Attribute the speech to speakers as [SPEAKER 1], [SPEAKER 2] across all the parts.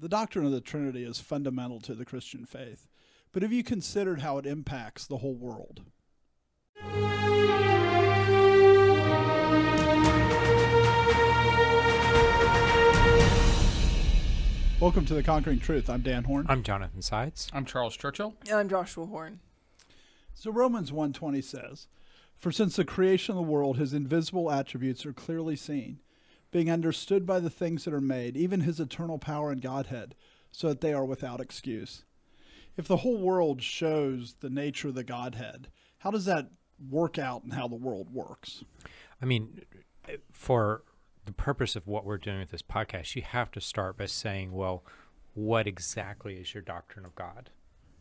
[SPEAKER 1] the doctrine of the Trinity is fundamental to the Christian faith. But have you considered how it impacts the whole world? Welcome to the Conquering Truth. I'm Dan Horn.
[SPEAKER 2] I'm Jonathan Sides.
[SPEAKER 3] I'm Charles Churchill.
[SPEAKER 4] And I'm Joshua Horn.
[SPEAKER 1] So Romans 1:20 says, "For since the creation of the world his invisible attributes are clearly seen, being understood by the things that are made, even his eternal power and Godhead, so that they are without excuse." If the whole world shows the nature of the Godhead, how does that work out in how the world works?
[SPEAKER 2] I mean, for the purpose of what we're doing with this podcast, you have to start by saying, well, what exactly is your doctrine of God?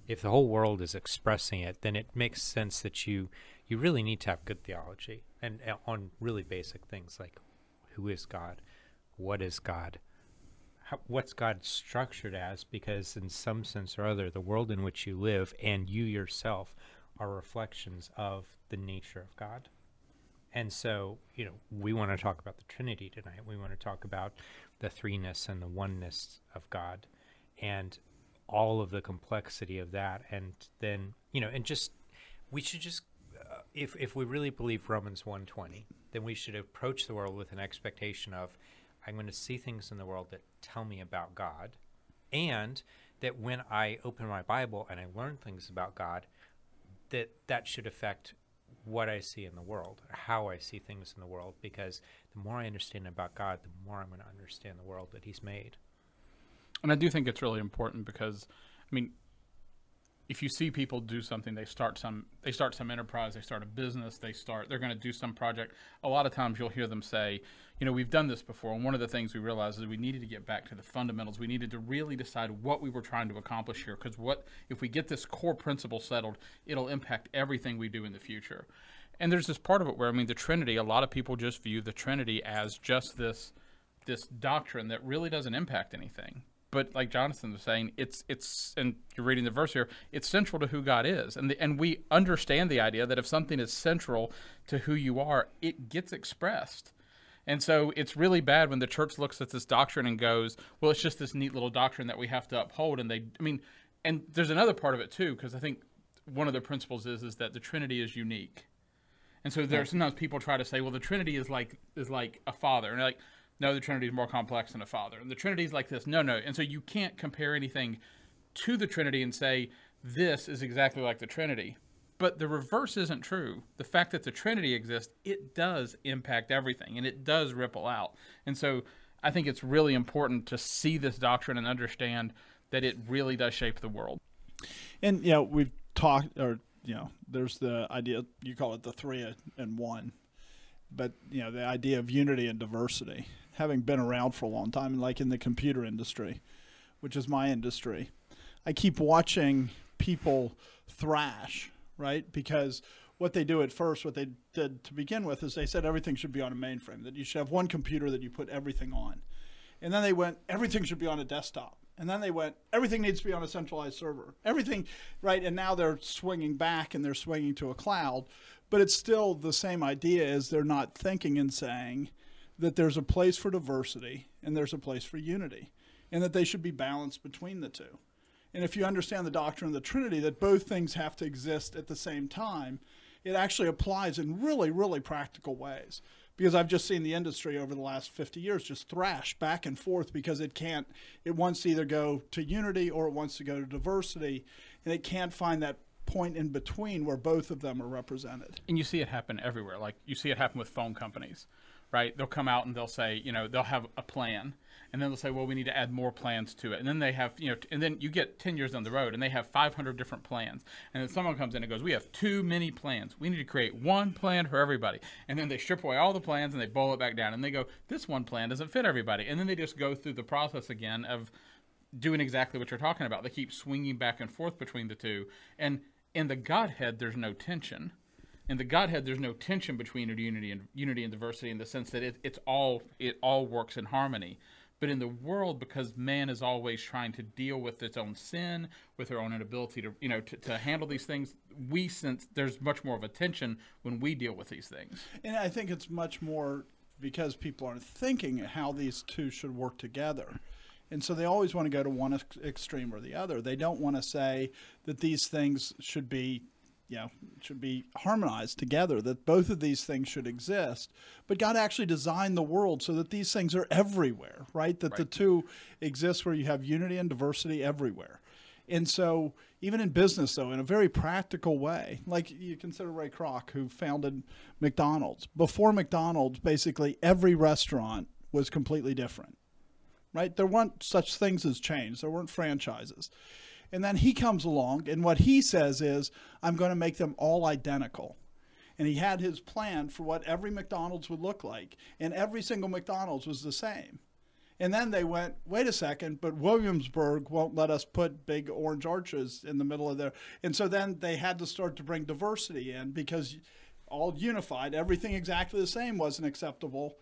[SPEAKER 2] If the whole world is expressing it, then it makes sense that you you really need to have good theology and on really basic things like who is God, what is God, how, what's God structured as? Because in some sense or other, the world in which you live and you yourself are reflections of the nature of God. And so, you know, we want to talk about the Trinity tonight. We want to talk about the threeness and the oneness of God and all of the complexity of that. And then, you know, and just, we should just, uh, if, if we really believe Romans 120, then we should approach the world with an expectation of, I'm going to see things in the world that tell me about God. And that when I open my Bible and I learn things about God, that that should affect what I see in the world, how I see things in the world, because the more I understand about God, the more I'm going to understand the world that He's made.
[SPEAKER 3] And I do think it's really important because, I mean, if you see people do something, they start some they start some enterprise, they start a business, they start they're going to do some project. A lot of times you'll hear them say, you know, we've done this before, and one of the things we realized is we needed to get back to the fundamentals. We needed to really decide what we were trying to accomplish here because what if we get this core principle settled, it'll impact everything we do in the future. And there's this part of it where I mean the Trinity, a lot of people just view the Trinity as just this this doctrine that really doesn't impact anything but like Jonathan was saying, it's it's and you're reading the verse here. It's central to who God is, and the, and we understand the idea that if something is central to who you are, it gets expressed. And so it's really bad when the church looks at this doctrine and goes, "Well, it's just this neat little doctrine that we have to uphold." And they, I mean, and there's another part of it too, because I think one of the principles is is that the Trinity is unique. And so there sometimes people try to say, "Well, the Trinity is like is like a father," and like no, the Trinity is more complex than a father. And the Trinity is like this. No, no. And so you can't compare anything to the Trinity and say this is exactly like the Trinity. But the reverse isn't true. The fact that the Trinity exists, it does impact everything and it does ripple out. And so I think it's really important to see this doctrine and understand that it really does shape the world.
[SPEAKER 1] And you know, we've talked or you know, there's the idea you call it the three and one. But you know, the idea of unity and diversity having been around for a long time, like in the computer industry, which is my industry, I keep watching people thrash, right? Because what they do at first, what they did to begin with, is they said everything should be on a mainframe, that you should have one computer that you put everything on. And then they went, everything should be on a desktop. And then they went, everything needs to be on a centralized server. Everything, right? And now they're swinging back and they're swinging to a cloud. But it's still the same idea as they're not thinking and saying, that there's a place for diversity and there's a place for unity, and that they should be balanced between the two. And if you understand the doctrine of the Trinity, that both things have to exist at the same time, it actually applies in really, really practical ways. Because I've just seen the industry over the last 50 years just thrash back and forth because it can't, it wants to either go to unity or it wants to go to diversity, and it can't find that point in between where both of them are represented.
[SPEAKER 3] And you see it happen everywhere. Like you see it happen with phone companies right? They'll come out and they'll say, you know, they'll have a plan, and then they'll say, well, we need to add more plans to it, and then they have, you know, and then you get ten years down the road, and they have 500 different plans, and then someone comes in and goes, we have too many plans. We need to create one plan for everybody, and then they strip away all the plans and they boil it back down, and they go, this one plan doesn't fit everybody, and then they just go through the process again of doing exactly what you're talking about. They keep swinging back and forth between the two, and in the Godhead, there's no tension in the Godhead, there's no tension between unity and unity and diversity in the sense that it, it's all it all works in harmony. But in the world, because man is always trying to deal with its own sin, with their own inability to you know to, to handle these things, we sense there's much more of a tension when we deal with these things.
[SPEAKER 1] And I think it's much more because people aren't thinking how these two should work together. And so they always want to go to one extreme or the other. They don't want to say that these things should be, you know, should be harmonized together, that both of these things should exist. But God actually designed the world so that these things are everywhere, right? That the two exist where you have unity and diversity everywhere. And so, even in business, though, in a very practical way, like you consider Ray Kroc, who founded McDonald's. Before McDonald's, basically every restaurant was completely different, right? There weren't such things as chains, there weren't franchises. And then he comes along, and what he says is, I'm going to make them all identical. And he had his plan for what every McDonald's would look like, and every single McDonald's was the same. And then they went, wait a second, but Williamsburg won't let us put big orange arches in the middle of there. And so then they had to start to bring diversity in because all unified, everything exactly the same wasn't acceptable,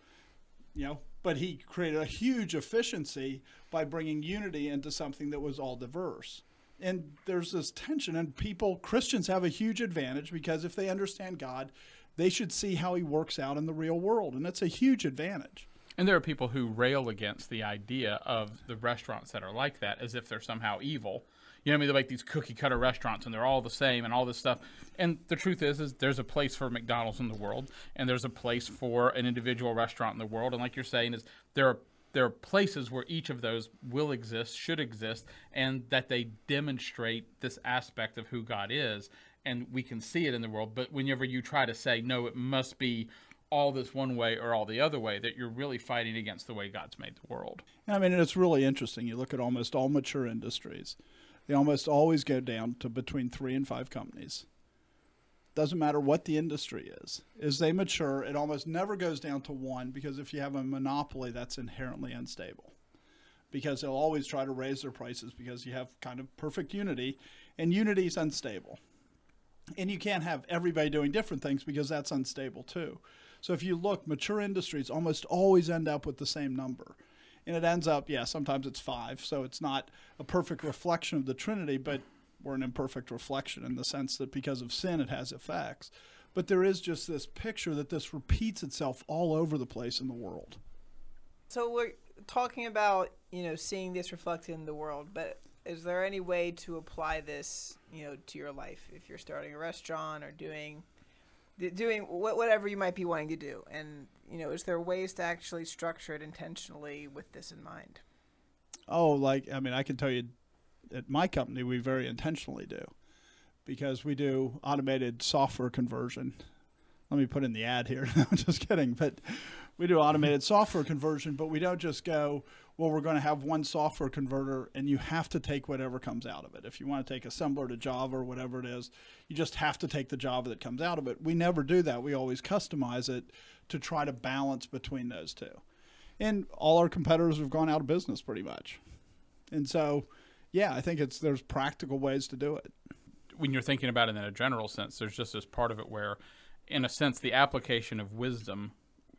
[SPEAKER 1] you know. But he created a huge efficiency by bringing unity into something that was all diverse. And there's this tension, and people, Christians have a huge advantage because if they understand God, they should see how he works out in the real world. And it's a huge advantage.
[SPEAKER 3] And there are people who rail against the idea of the restaurants that are like that as if they're somehow evil. You know what I mean? They're like these cookie cutter restaurants and they're all the same and all this stuff. And the truth is, is there's a place for McDonald's in the world and there's a place for an individual restaurant in the world. And like you're saying, is there are there are places where each of those will exist, should exist, and that they demonstrate this aspect of who God is. And we can see it in the world. But whenever you try to say, no, it must be all this one way or all the other way, that you're really fighting against the way God's made the world.
[SPEAKER 1] I mean, it's really interesting. You look at almost all mature industries, they almost always go down to between three and five companies. Doesn't matter what the industry is. As they mature, it almost never goes down to one because if you have a monopoly, that's inherently unstable. Because they'll always try to raise their prices because you have kind of perfect unity, and unity is unstable. And you can't have everybody doing different things because that's unstable too. So if you look, mature industries almost always end up with the same number. And it ends up, yeah, sometimes it's five. So it's not a perfect reflection of the Trinity, but we're an imperfect reflection in the sense that because of sin, it has effects. But there is just this picture that this repeats itself all over the place in the world.
[SPEAKER 4] So we're talking about you know seeing this reflected in the world, but is there any way to apply this you know to your life if you're starting a restaurant or doing doing whatever you might be wanting to do? And you know, is there ways to actually structure it intentionally with this in mind?
[SPEAKER 1] Oh, like, I mean, I can tell you at my company, we very intentionally do because we do automated software conversion. Let me put in the ad here. No, I'm just kidding. But we do automated software conversion, but we don't just go, well, we're going to have one software converter and you have to take whatever comes out of it. If you want to take assembler to Java or whatever it is, you just have to take the Java that comes out of it. We never do that. We always customize it to try to balance between those two. And all our competitors have gone out of business pretty much. And so, yeah, I think it's there's practical ways to do it.
[SPEAKER 3] when you're thinking about it in a general sense, there's just this part of it where, in a sense, the application of wisdom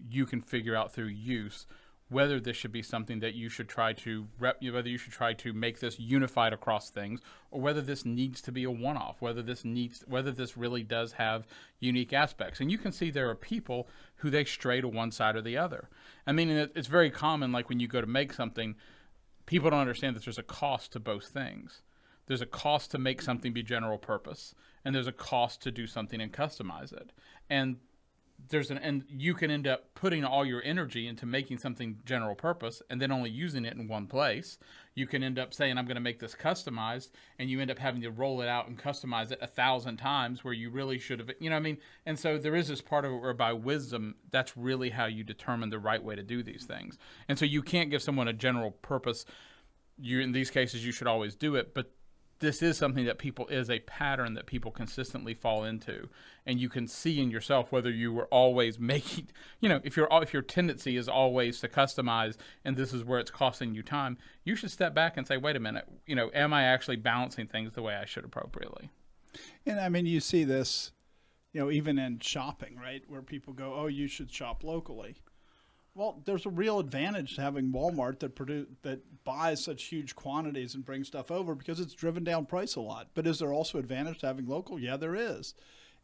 [SPEAKER 3] you can figure out through use whether this should be something that you should try to rep, whether you should try to make this unified across things, or whether this needs to be a one-off, whether this needs, whether this really does have unique aspects. And you can see there are people who they stray to one side or the other. I mean, it's very common, like when you go to make something, people don't understand that there's a cost to both things. There's a cost to make something be general purpose and there's a cost to do something and customize it. And there's an and you can end up putting all your energy into making something general purpose and then only using it in one place you can end up saying i'm going to make this customized and you end up having to roll it out and customize it a thousand times where you really should have you know what i mean? And so there is this part of it where by wisdom that's really how you determine the right way to do these things. And so you can't give someone a general purpose. You in these cases you should always do it but this is something that people is a pattern that people consistently fall into and you can see in yourself whether you were always making you know if your if your tendency is always to customize and this is where it's costing you time you should step back and say wait a minute you know am i actually balancing things the way i should appropriately
[SPEAKER 1] And I mean, you see this, you know, even in shopping, right? Where people go, "Oh, you should shop locally." Well, there's a real advantage to having Walmart that produce that buys such huge quantities and brings stuff over because it's driven down price a lot. But is there also advantage to having local? Yeah, there is.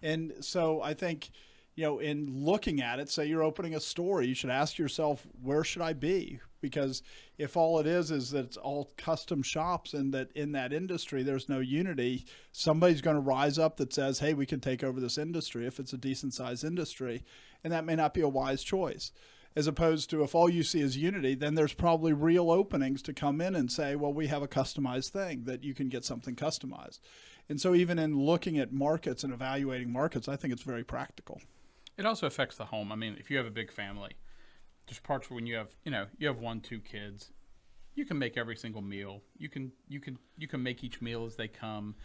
[SPEAKER 1] And so I think, you know, in looking at it, say you're opening a store, you should ask yourself, where should I be? because if all it is is that it's all custom shops and that in that industry there's no unity, somebody's going to rise up that says, "Hey, we can take over this industry if it's a decent sized industry," and that may not be a wise choice. As opposed to if all you see is unity, then there's probably real openings to come in and say, "Well, we have a customized thing that you can get something customized." And so, even in looking at markets and evaluating markets, I think it's very practical.
[SPEAKER 3] It also affects the home. I mean, if you have a big family, there's parts when you have, you know, you have one, two kids, you can make every single meal. You can, you can, you can make each meal as they come.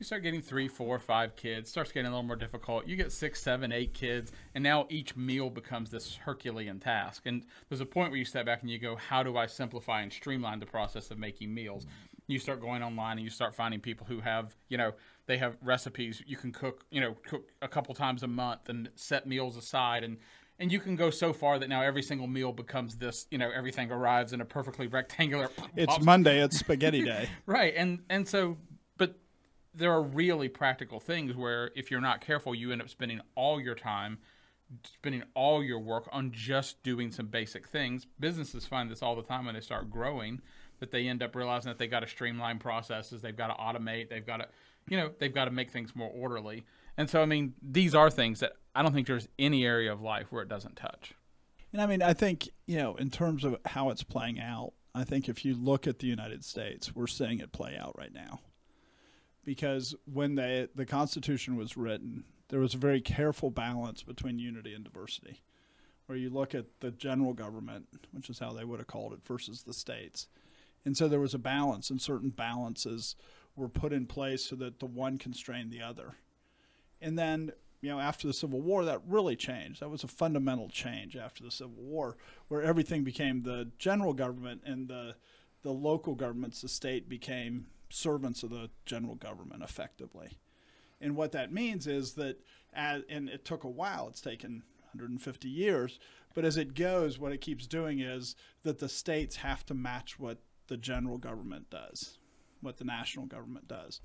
[SPEAKER 3] You start getting three, four, five kids, starts getting a little more difficult. You get six, seven, eight kids, and now each meal becomes this Herculean task. And there's a point where you step back and you go, how do I simplify and streamline the process of making meals? You start going online and you start finding people who have, you know, they have recipes you can cook, you know, cook a couple times a month and set meals aside and and you can go so far that now every single meal becomes this, you know, everything arrives in a perfectly rectangular
[SPEAKER 1] It's Monday, it's spaghetti day.
[SPEAKER 3] right. And and so there are really practical things where if you're not careful, you end up spending all your time spending all your work on just doing some basic things. Businesses find this all the time when they start growing that they end up realizing that they got to streamline processes, they've got to automate, they've got to, you know, they've got to make things more orderly. And so, I mean, these are things that I don't think there's any area of life where it doesn't touch.
[SPEAKER 1] And I mean, I think, you know, in terms of how it's playing out, I think if you look at the United States, we're seeing it play out right now. Because when they, the Constitution was written, there was a very careful balance between unity and diversity. Where you look at the general government, which is how they would have called it, versus the states. And so there was a balance, and certain balances were put in place so that the one constrained the other. And then, you know, after the Civil War, that really changed. That was a fundamental change after the Civil War, where everything became the general government and the the local governments, the state became servants of the general government effectively. And what that means is that, as, and it took a while, it's taken 150 years, but as it goes, what it keeps doing is that the states have to match what the general government does, what the national government does.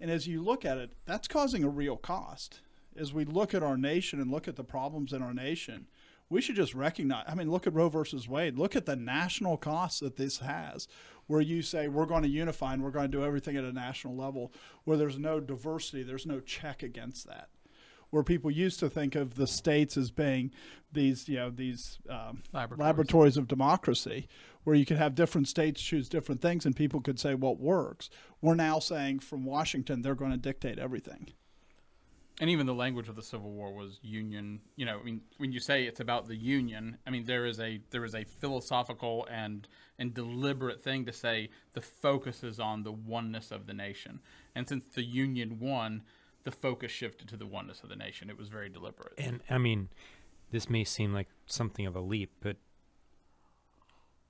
[SPEAKER 1] And as you look at it, that's causing a real cost. As we look at our nation and look at the problems in our nation, we should just recognize. I mean, look at Roe versus Wade. Look at the national costs that this has, where you say we're going to unify and we're going to do everything at a national level, where there's no diversity, there's no check against that. Where people used to think of the states as being these, you know, these um,
[SPEAKER 3] Laboratories.
[SPEAKER 1] laboratories of democracy, where you could have different states choose different things and people could say what works. We're now saying from Washington they're going to dictate everything.
[SPEAKER 3] And even the language of the Civil War was union. You know, I mean, when you say it's about the union, I mean there is a there is a philosophical and and deliberate thing to say the focus is on the oneness of the nation. And since the union won, the focus shifted to the oneness of the nation. It was very deliberate.
[SPEAKER 2] And I mean, this may seem like something of a leap, but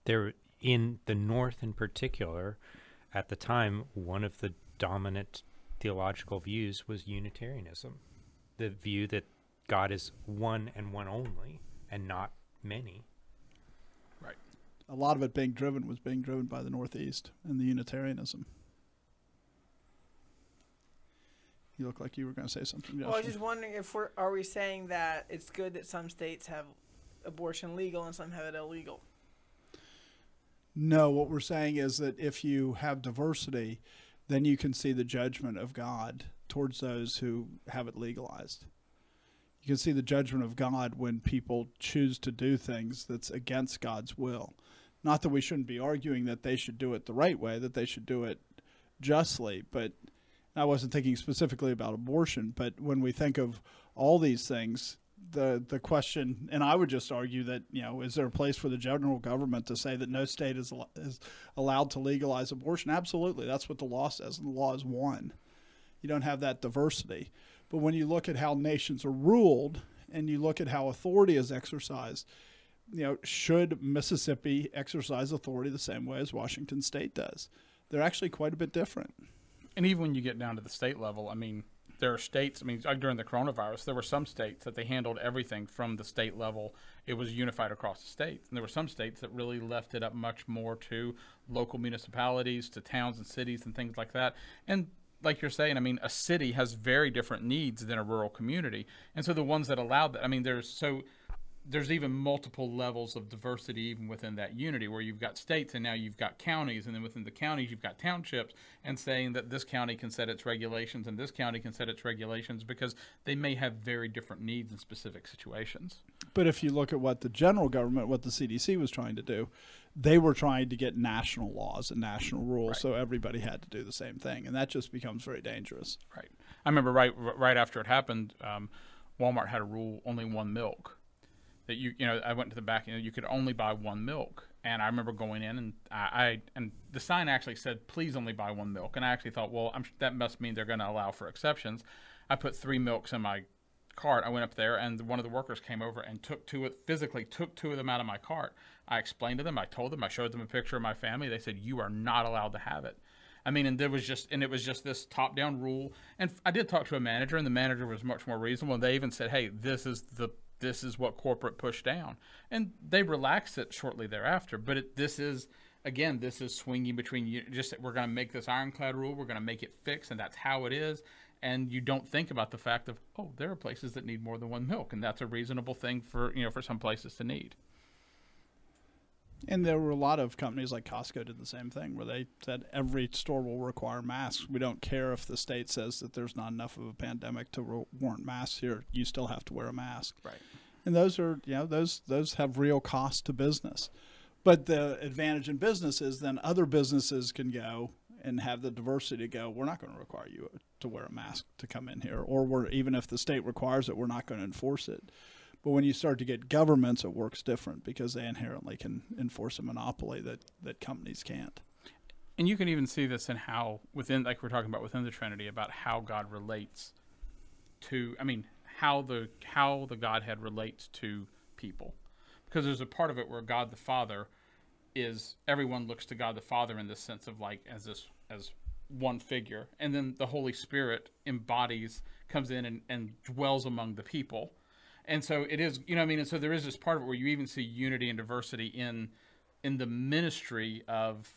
[SPEAKER 2] there in the North in particular, at the time, one of the dominant theological views was Unitarianism, the view that God is one and one only, and not many.
[SPEAKER 3] right.
[SPEAKER 1] A lot of it being driven was being driven by the Northeast and the Unitarianism. You look like you were going to say something.
[SPEAKER 4] Well, I was just wondering if we're are we saying that it's good that some states have abortion legal and some have it illegal?
[SPEAKER 1] No, what we're saying is that if you have diversity, then you can see the judgment of God towards those who have it legalized. You can see the judgment of God when people choose to do things that's against God's will. Not that we shouldn't be arguing that they should do it the right way, that they should do it justly, but I wasn't thinking specifically about abortion, but when we think of all these things, the the question, and I would just argue that you know, is there a place for the general government to say that no state is is allowed to legalize abortion? Absolutely, that's what the law says, and the law is one. You don't have that diversity, but when you look at how nations are ruled, and you look at how authority is exercised, you know, should Mississippi exercise authority the same way as Washington State does? They're actually quite a bit different.
[SPEAKER 3] And even when you get down to the state level, I mean, there are states. I mean, during the coronavirus, there were some states that they handled everything from the state level. It was unified across the states, and there were some states that really left it up much more to local municipalities, to towns and cities, and things like that. And like you're saying, I mean, a city has very different needs than a rural community, and so the ones that allowed that, I mean, there's so there's even multiple levels of diversity even within that unity where you've got states and now you've got counties and then within the counties you've got townships and saying that this county can set its regulations and this county can set its regulations because they may have very different needs in specific situations
[SPEAKER 1] But if you look at what the general government, what the CDC was trying to do, they were trying to get national laws and national rules,
[SPEAKER 3] Right.
[SPEAKER 1] so everybody had to do the same thing, and that just becomes very dangerous.
[SPEAKER 3] Right. I remember right right after it happened, um, Walmart had a rule only one milk. That you you know I went to the back know you could only buy one milk, and I remember going in and I, I and the sign actually said please only buy one milk, and I actually thought well I'm, that must mean they're going to allow for exceptions. I put three milks in my cart. I went up there, and one of the workers came over and took two, physically took two of them out of my cart. I explained to them, I told them, I showed them a picture of my family. They said, "You are not allowed to have it." I mean, and there was just, and it was just this top-down rule. And I did talk to a manager, and the manager was much more reasonable. And they even said, "Hey, this is the this is what corporate pushed down," and they relaxed it shortly thereafter. But it, this is again, this is swinging between. Just we're going to make this ironclad rule, we're going to make it fixed, and that's how it is. And you don't think about the fact of, oh, there are places that need more than one milk, and that's a reasonable thing for you know for some places to need.
[SPEAKER 1] And there were a lot of companies like Costco did the same thing, where they said every store will require masks. We don't care if the state says that there's not enough of a pandemic to warrant masks here. You still have to wear a mask.
[SPEAKER 3] Right.
[SPEAKER 1] and those are you know those those have real cost to business but the advantage in business is then other businesses can go and have the diversity to go we're not going to require you to wear a mask to come in here or we're even if the state requires it we're not going to enforce it but when you start to get governments it works different because they inherently can enforce a monopoly that that companies can't
[SPEAKER 3] And you can even see this in how within, like we're talking about within the Trinity, about how God relates to. I mean, how the how the Godhead relates to people, because there's a part of it where God the Father is everyone looks to God the Father in the sense of like as this as one figure, and then the Holy Spirit embodies, comes in and, and dwells among the people. And so it is, you know, what I mean, and so there is this part of it where you even see unity and diversity in in the ministry of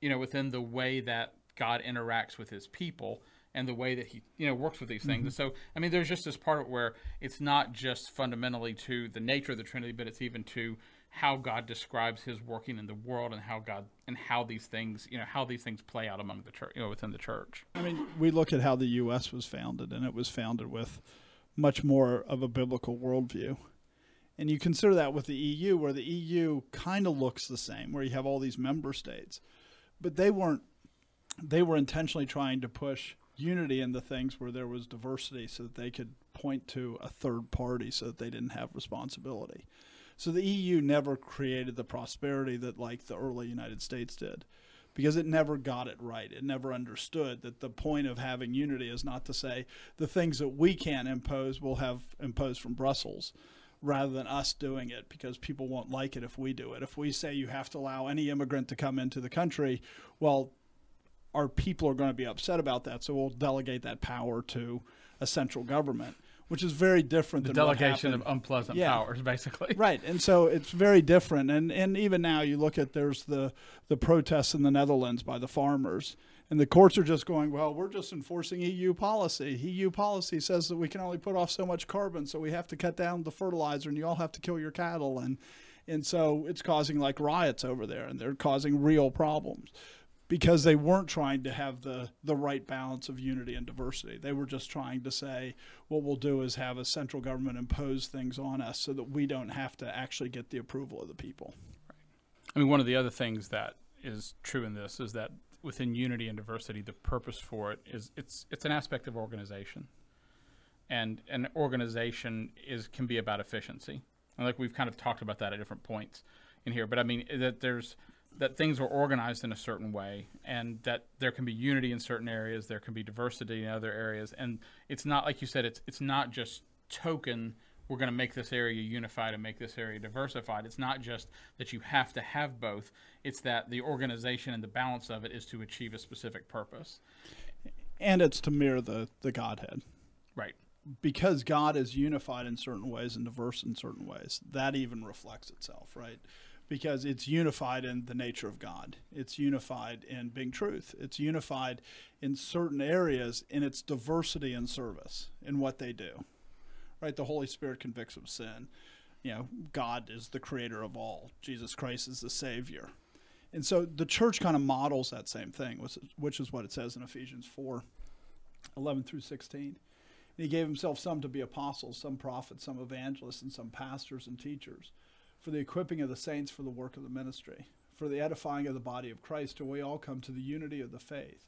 [SPEAKER 3] you know, within the way that God interacts with his people and the way that he, you know, works with these things. Mm-hmm. And so, I mean, there's just this part of it where it's not just fundamentally to the nature of the Trinity, but it's even to how God describes his working in the world and how God and how these things, you know, how these things play out among the church, you know, within the church.
[SPEAKER 1] I mean, we look at how the U.S. was founded, and it was founded with much more of a biblical worldview. And you consider that with the EU, where the EU kind of looks the same, where you have all these member states, but they weren't. They were intentionally trying to push unity in the things where there was diversity, so that they could point to a third party, so that they didn't have responsibility. So the EU never created the prosperity that like the early United States did because it never got it right. It never understood that the point of having unity is not to say the things that we can't impose will have imposed from Brussels rather than us doing it because people won't like it if we do it. If we say you have to allow any immigrant to come into the country, well, our people are going to be upset about that. So we'll delegate that power to a central government, which is very different
[SPEAKER 3] The delegation of unpleasant
[SPEAKER 1] Yeah.
[SPEAKER 3] powers, basically.
[SPEAKER 1] right and so it's very different and and even now you look at there's the the protests in the netherlands by the farmers and the courts are just going well we're just enforcing eu policy eu policy says that we can only put off so much carbon so we have to cut down the fertilizer and you all have to kill your cattle and and so it's causing like riots over there and they're causing real problems because they weren't trying to have the the right balance of unity and diversity. They were just trying to say what we'll do is have a central government impose things on us so that we don't have to actually get the approval of the people.
[SPEAKER 3] I mean, one of the other things that is true in this is that within unity and diversity, the purpose for it is it's it's an aspect of organization, and an organization is can be about efficiency. And like we've kind of talked about that at different points in here, but I mean that there's that things are organized in a certain way, and that there can be unity in certain areas, there can be diversity in other areas, and it's not like you said, it's it's not just token we're going to make this area unified and make this area diversified. It's not just that you have to have both, it's that the organization and the balance of it is to achieve a specific purpose.
[SPEAKER 1] And it's to mirror the the Godhead.
[SPEAKER 3] Right.
[SPEAKER 1] Because God is unified in certain ways and diverse in certain ways, that even reflects itself, right? Because it's unified in the nature of God. It's unified in being truth. It's unified in certain areas in its diversity and service in what they do. Right? The Holy Spirit convicts of sin. you know, God is the creator of all, Jesus Christ is the Savior. And so the church kind of models that same thing, which, is what it says in Ephesians 4 11 through 16. And he gave himself some to be apostles, some prophets, some evangelists, and some pastors and teachers for the equipping of the saints for the work of the ministry, for the edifying of the body of Christ, till we all come to the unity of the faith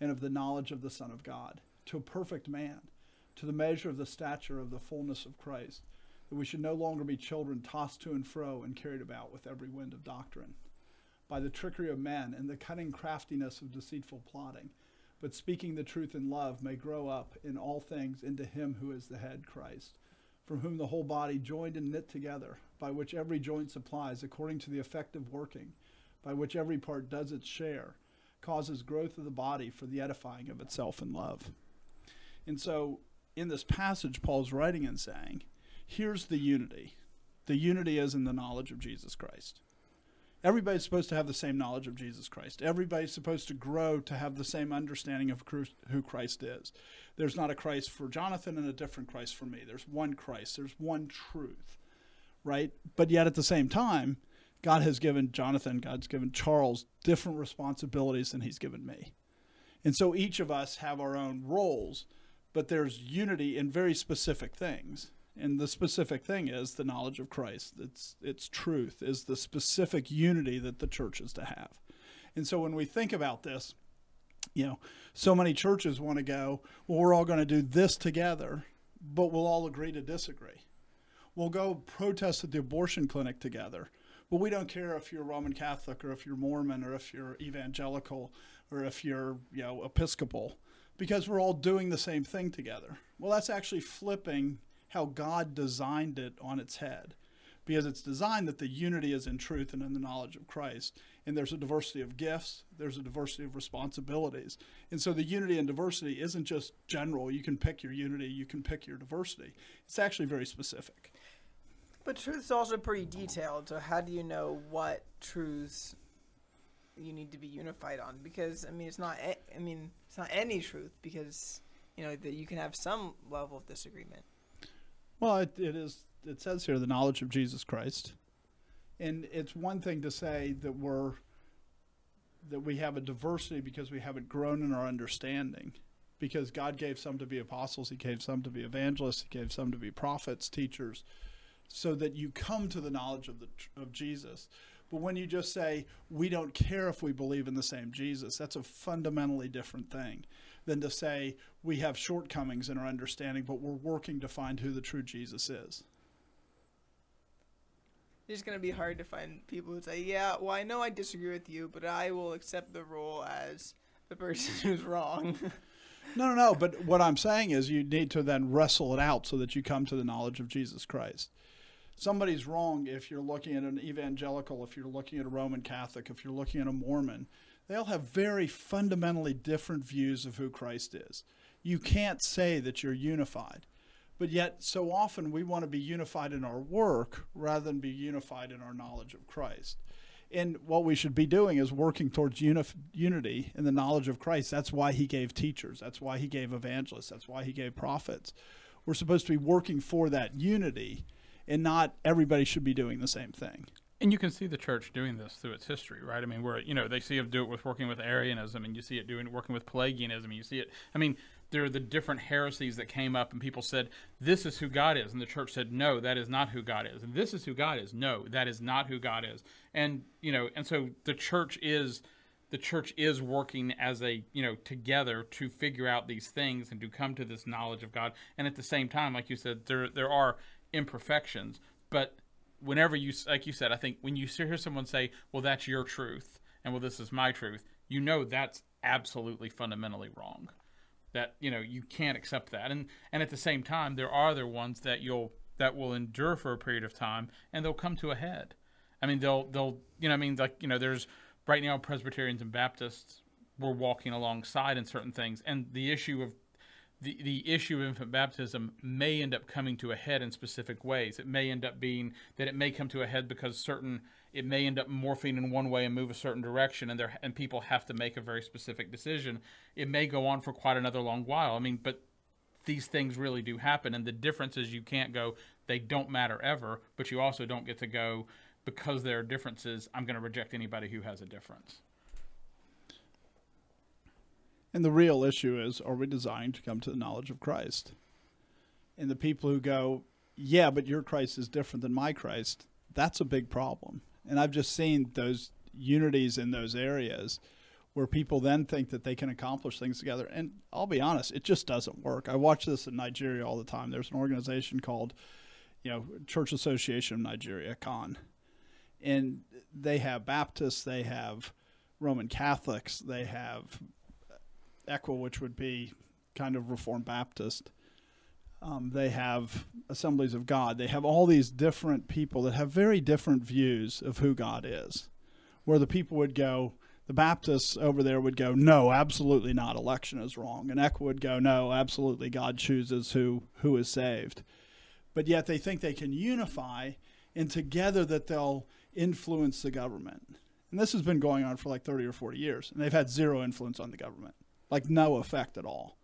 [SPEAKER 1] and of the knowledge of the Son of God, to a perfect man, to the measure of the stature of the fullness of Christ, that we should no longer be children tossed to and fro and carried about with every wind of doctrine, by the trickery of men and the cunning craftiness of deceitful plotting, but speaking the truth in love may grow up in all things into him who is the head, Christ, from whom the whole body joined and knit together, by which every joint supplies according to the effective working, by which every part does its share causes growth of the body for the edifying of itself in love. And so in this passage, Paul's writing and saying, here's the unity. The unity is in the knowledge of Jesus Christ. Everybody's supposed to have the same knowledge of Jesus Christ. Everybody's supposed to grow to have the same understanding of who Christ is. There's not a Christ for Jonathan and a different Christ for me. There's one Christ, there's one truth, right? But yet at the same time, God has given Jonathan, God's given Charles different responsibilities than he's given me. And so each of us have our own roles, but there's unity in very specific things. And the specific thing is the knowledge of Christ. It's it's truth is the specific unity that the church is to have. And so when we think about this, you know, so many churches want to go, well, we're all going to do this together, but we'll all agree to disagree. We'll go protest at the abortion clinic together, well, we don't care if you're Roman Catholic or if you're Mormon or if you're evangelical or if you're, you know, Episcopal, because we're all doing the same thing together. Well, that's actually flipping how God designed it on its head. Because it's designed that the unity is in truth and in the knowledge of Christ. And there's a diversity of gifts, there's a diversity of responsibilities. And so the unity and diversity isn't just general. You can pick your unity, you can pick your diversity. It's actually very specific.
[SPEAKER 4] But truth's also pretty detailed. So how do you know what truths you need to be unified on? Because I mean, it's not. I mean, it's not any truth because you know that you can have some level of disagreement.
[SPEAKER 1] Well, it, it is. It says here the knowledge of Jesus Christ, and it's one thing to say that we're that we have a diversity because we haven't grown in our understanding because God gave some to be apostles, He gave some to be evangelists, He gave some to be prophets, teachers, so that you come to the knowledge of the of Jesus. But when you just say we don't care if we believe in the same Jesus, that's a fundamentally different thing than to say we have shortcomings in our understanding, but we're working to find who the true Jesus is.
[SPEAKER 4] It's going to be hard to find people who say, "Yeah, well, I know I disagree with you, but I will accept the role as the person who's wrong."
[SPEAKER 1] no, no, no. But what I'm saying is, you need to then wrestle it out so that you come to the knowledge of Jesus Christ somebody's wrong if you're looking at an evangelical, if you're looking at a Roman Catholic, if you're looking at a Mormon. They all have very fundamentally different views of who Christ is. You can't say that you're unified. But yet, so often we want to be unified in our work rather than be unified in our knowledge of Christ. And what we should be doing is working towards unif- unity in the knowledge of Christ. That's why he gave teachers. That's why he gave evangelists. That's why he gave prophets. We're supposed to be working for that unity and not everybody should be doing the same thing.
[SPEAKER 3] And you can see the church doing this through its history, right? I mean, where you know they see it do it with working with Arianism, and you see it doing working with Pelagianism. And you see it. I mean, there are the different heresies that came up, and people said this is who God is, and the church said no, that is not who God is, and this is who God is. No, that is not who God is. And you know, and so the church is the church is working as a you know together to figure out these things and to come to this knowledge of God. And at the same time, like you said, there there are imperfections. But whenever you, like you said, I think when you hear someone say, well, that's your truth, and well, this is my truth, you know that's absolutely fundamentally wrong. That, you know, you can't accept that. And, and at the same time, there are other ones that you'll, that will endure for a period of time and they'll come to a head. I mean, they'll, they'll, you know, I mean, like, you know, there's right now Presbyterians and Baptists, we're walking alongside in certain things. And the issue of the, the issue of infant baptism may end up coming to a head in specific ways. It may end up being that it may come to a head because certain it may end up morphing in one way and move a certain direction, and there and people have to make a very specific decision. It may go on for quite another long while. I mean, but these things really do happen, and the difference is you can't go. they don't matter ever, but you also don't get to go because there are differences. I'm going to reject anybody who has a difference.
[SPEAKER 1] And the real issue is are we designed to come to the knowledge of Christ? And the people who go, yeah, but your Christ is different than my Christ, that's a big problem. And I've just seen those unities in those areas where people then think that they can accomplish things together. And I'll be honest, it just doesn't work. I watch this in Nigeria all the time. There's an organization called, you know, Church Association of Nigeria, CON. And they have Baptists, they have Roman Catholics, they have ECWA, which would be kind of Reformed Baptist. Um, they have Assemblies of God. They have all these different people that have very different views of who God is. Where the people would go, the Baptists over there would go, no, absolutely not. Election is wrong. And ECWA would go, no, absolutely. God chooses who who is saved. But yet they think they can unify, and together that they'll influence the government. And this has been going on for like 30 or 40 years, and they've had zero influence on the government like no effect at all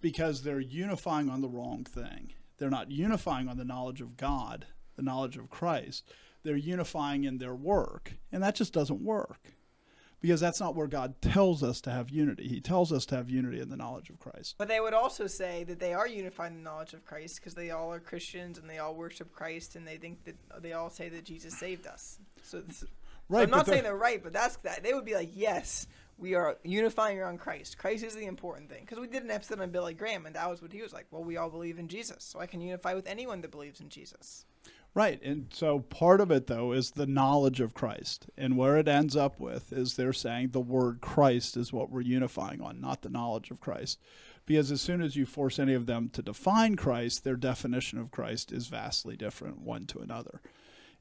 [SPEAKER 1] because they're unifying on the wrong thing. They're not unifying on the knowledge of God, the knowledge of Christ. They're unifying in their work, and that just doesn't work because that's not where God tells us to have unity. He tells us to have unity in the knowledge of Christ.
[SPEAKER 4] But they would also say that they are unified in the knowledge of Christ because they all are Christians and they all worship Christ and they think that they all say that Jesus saved us. So, this,
[SPEAKER 1] Right,
[SPEAKER 4] so I'm not saying they're right, but that's that. They would be like, yes, we are unifying around Christ. Christ is the important thing. Because we did an episode on Billy Graham, and that was what he was like. Well, we all believe in Jesus, so I can unify with anyone that believes in Jesus.
[SPEAKER 1] Right. And so part of it, though, is the knowledge of Christ. And where it ends up with is they're saying the word Christ is what we're unifying on, not the knowledge of Christ. Because as soon as you force any of them to define Christ, their definition of Christ is vastly different one to another.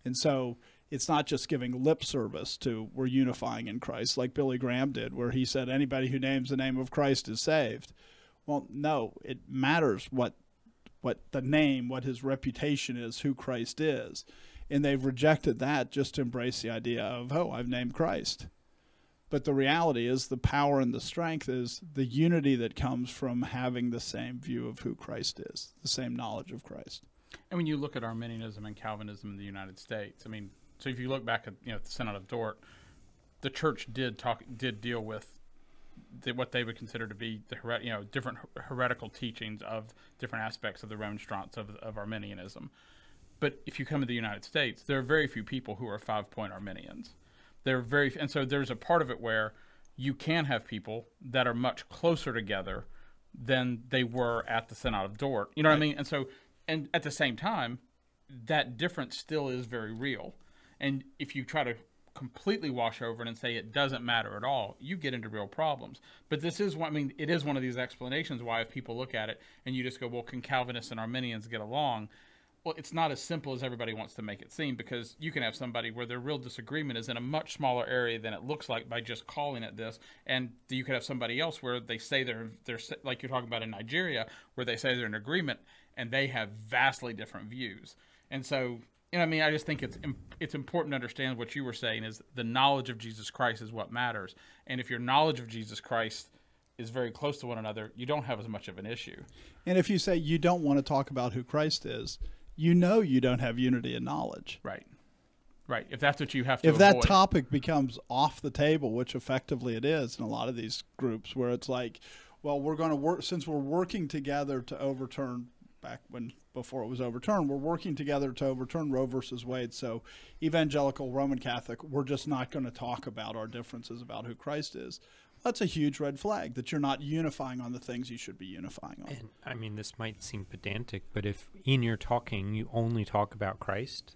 [SPEAKER 1] And so it's not just giving lip service to we're unifying in Christ, like Billy Graham did, where he said anybody who names the name of Christ is saved. Well, no, it matters what what the name, what his reputation is, who Christ is. And they've rejected that just to embrace the idea of, oh, I've named Christ. But the reality is the power and the strength is the unity that comes from having the same view of who Christ is, the same knowledge of Christ.
[SPEAKER 3] And when you look at Arminianism and Calvinism in the United States, I mean, so if you look back at you know the Synod of Dort, the church did talk did deal with the, what they would consider to be the you know different heretical teachings of different aspects of the Remonstrance of, of Arminianism. But if you come to the United States, there are very few people who are five point Arminians. There are very and so there's a part of it where you can have people that are much closer together than they were at the Synod of Dort. You know what I mean? And so and at the same time, that difference still is very real. And if you try to completely wash over it and say it doesn't matter at all, you get into real problems. But this is one, I mean, it is one of these explanations why if people look at it and you just go, well, can Calvinists and Arminians get along? Well, it's not as simple as everybody wants to make it seem because you can have somebody where their real disagreement is in a much smaller area than it looks like by just calling it this, and you could have somebody else where they say they're they're like you're talking about in Nigeria, where they say they're in agreement and they have vastly different views. And so, you know, I mean, I just think it's it's important to understand what you were saying is the knowledge of Jesus Christ is what matters, and if your knowledge of Jesus Christ is very close to one another, you don't have as much of an issue.
[SPEAKER 1] And if you say you don't want to talk about who Christ is, you know you don't have unity in knowledge.
[SPEAKER 3] Right. Right. If that's what you have to do.
[SPEAKER 1] if that
[SPEAKER 3] avoid.
[SPEAKER 1] topic becomes off the table, which effectively it is in a lot of these groups, where it's like, well, we're going to work since we're working together to overturn back when before it was overturned, we're working together to overturn Roe versus Wade. So, evangelical Roman Catholic, we're just not going to talk about our differences about who Christ is. That's a huge red flag that you're not unifying on the things you should be unifying on.
[SPEAKER 2] And I mean, this might seem pedantic, but if in your talking you only talk about Christ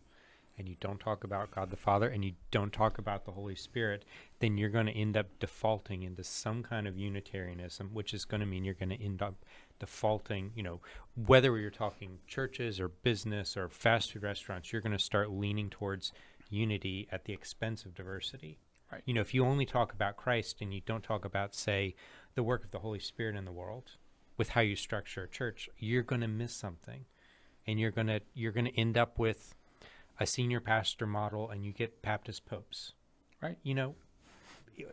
[SPEAKER 2] and you don't talk about God the Father and you don't talk about the Holy Spirit, then you're going to end up defaulting into some kind of Unitarianism, which is going to mean you're going to end up defaulting, you know, whether you're talking churches or business or fast food restaurants, you're going to start leaning towards unity at the expense of diversity.
[SPEAKER 3] Right.
[SPEAKER 2] You know, if you only talk about Christ and you don't talk about, say, the work of the Holy Spirit in the world, with how you structure a church, you're going to miss something, and you're going to you're going to end up with a senior pastor model, and you get Baptist popes,
[SPEAKER 3] Right.
[SPEAKER 2] You know,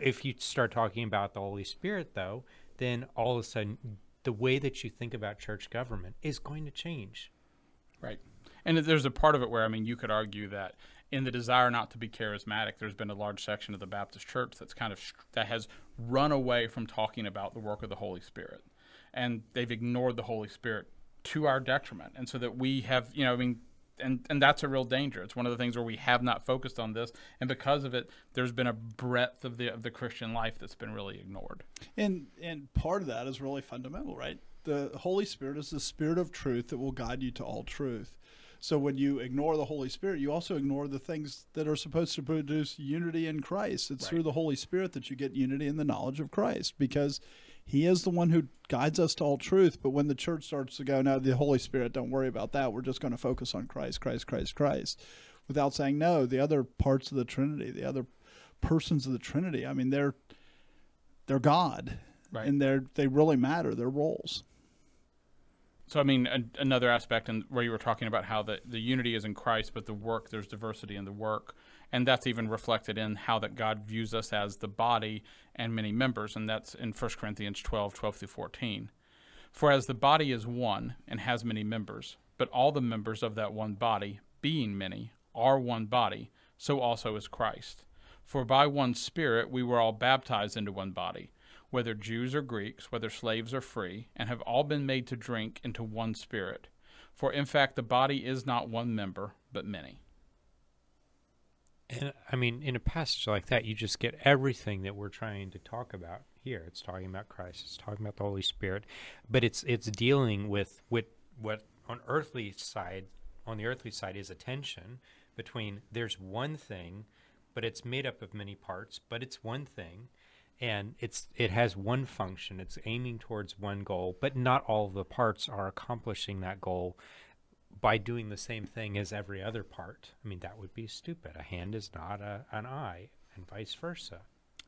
[SPEAKER 2] if you start talking about the Holy Spirit, though, then all of a sudden the way that you think about church government is going to change.
[SPEAKER 3] Right. And there's a part of it where I mean, you could argue that in the desire not to be charismatic, there's been a large section of the Baptist Church that's kind of that has run away from talking about the work of the Holy Spirit, and they've ignored the Holy Spirit to our detriment, and so that we have, you know, I mean. And, and that's a real danger. It's one of the things where we have not focused on this, and because of it, there's been a breadth of the of the Christian life that's been really ignored.
[SPEAKER 1] And and part of that is really fundamental, right? The Holy Spirit is the spirit of truth that will guide you to all truth. So when you ignore the Holy Spirit, you also ignore the things that are supposed to produce unity in Christ. It's
[SPEAKER 3] Right.
[SPEAKER 1] through the Holy Spirit that you get unity in the knowledge of Christ because he is the one who guides us to all truth. But when the church starts to go, no, the Holy Spirit, don't worry about that. We're just going to focus on Christ, Christ, Christ, Christ, without saying, no, the other parts of the Trinity, the other persons of the Trinity, I mean, they're they're God.
[SPEAKER 3] Right.
[SPEAKER 1] And they're they really matter, their roles.
[SPEAKER 3] So I mean, an, another aspect, and where you were talking about how the, the unity is in Christ, but the work there's diversity in the work, and that's even reflected in how that God views us as the body and many members, and that's in 1 Corinthians 12, 12 through 14. For as the body is one and has many members, but all the members of that one body, being many, are one body, so also is Christ. For by one Spirit we were all baptized into one body, whether Jews or Greeks, whether slaves or free, and have all been made to drink into one Spirit. For in fact the body is not one member, but many.
[SPEAKER 2] And I mean, in a passage like that, you just get everything that we're trying to talk about here. It's talking about Christ. It's talking about the Holy Spirit, but it's it's dealing with with what on earthly side on the earthly side is a tension between there's one thing, but it's made up of many parts, but it's one thing, and it's it has one function. It's aiming towards one goal, but not all the parts are accomplishing that goal by doing the same thing as every other part. I mean, that would be stupid. A hand is not a, an eye, and vice versa.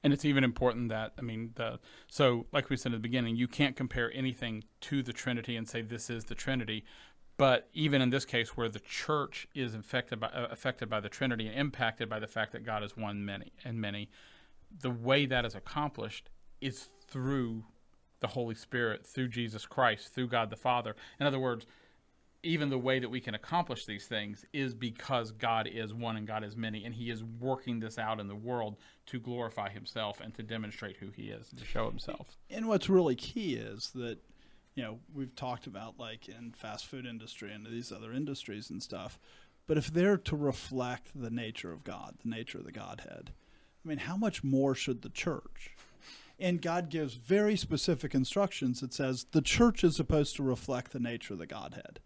[SPEAKER 3] And it's even important that I mean the so like we said at the beginning, you can't compare anything to the Trinity and say this is the Trinity. But even in this case, where the church is affected by uh, affected by the Trinity and impacted by the fact that God is one many and many, the way that is accomplished is through the Holy Spirit, through Jesus Christ, through God the Father. In other words, even the way that we can accomplish these things is because God is one and God is many, and He is working this out in the world to glorify Himself and to demonstrate who He is and to show Himself.
[SPEAKER 1] And what's really key is that, you know, we've talked about like in fast food industry and these other industries and stuff, but if they're to reflect the nature of God, the nature of the Godhead, I mean, how much more should the church? And God gives very specific instructions that says the church is supposed to reflect the nature of the Godhead.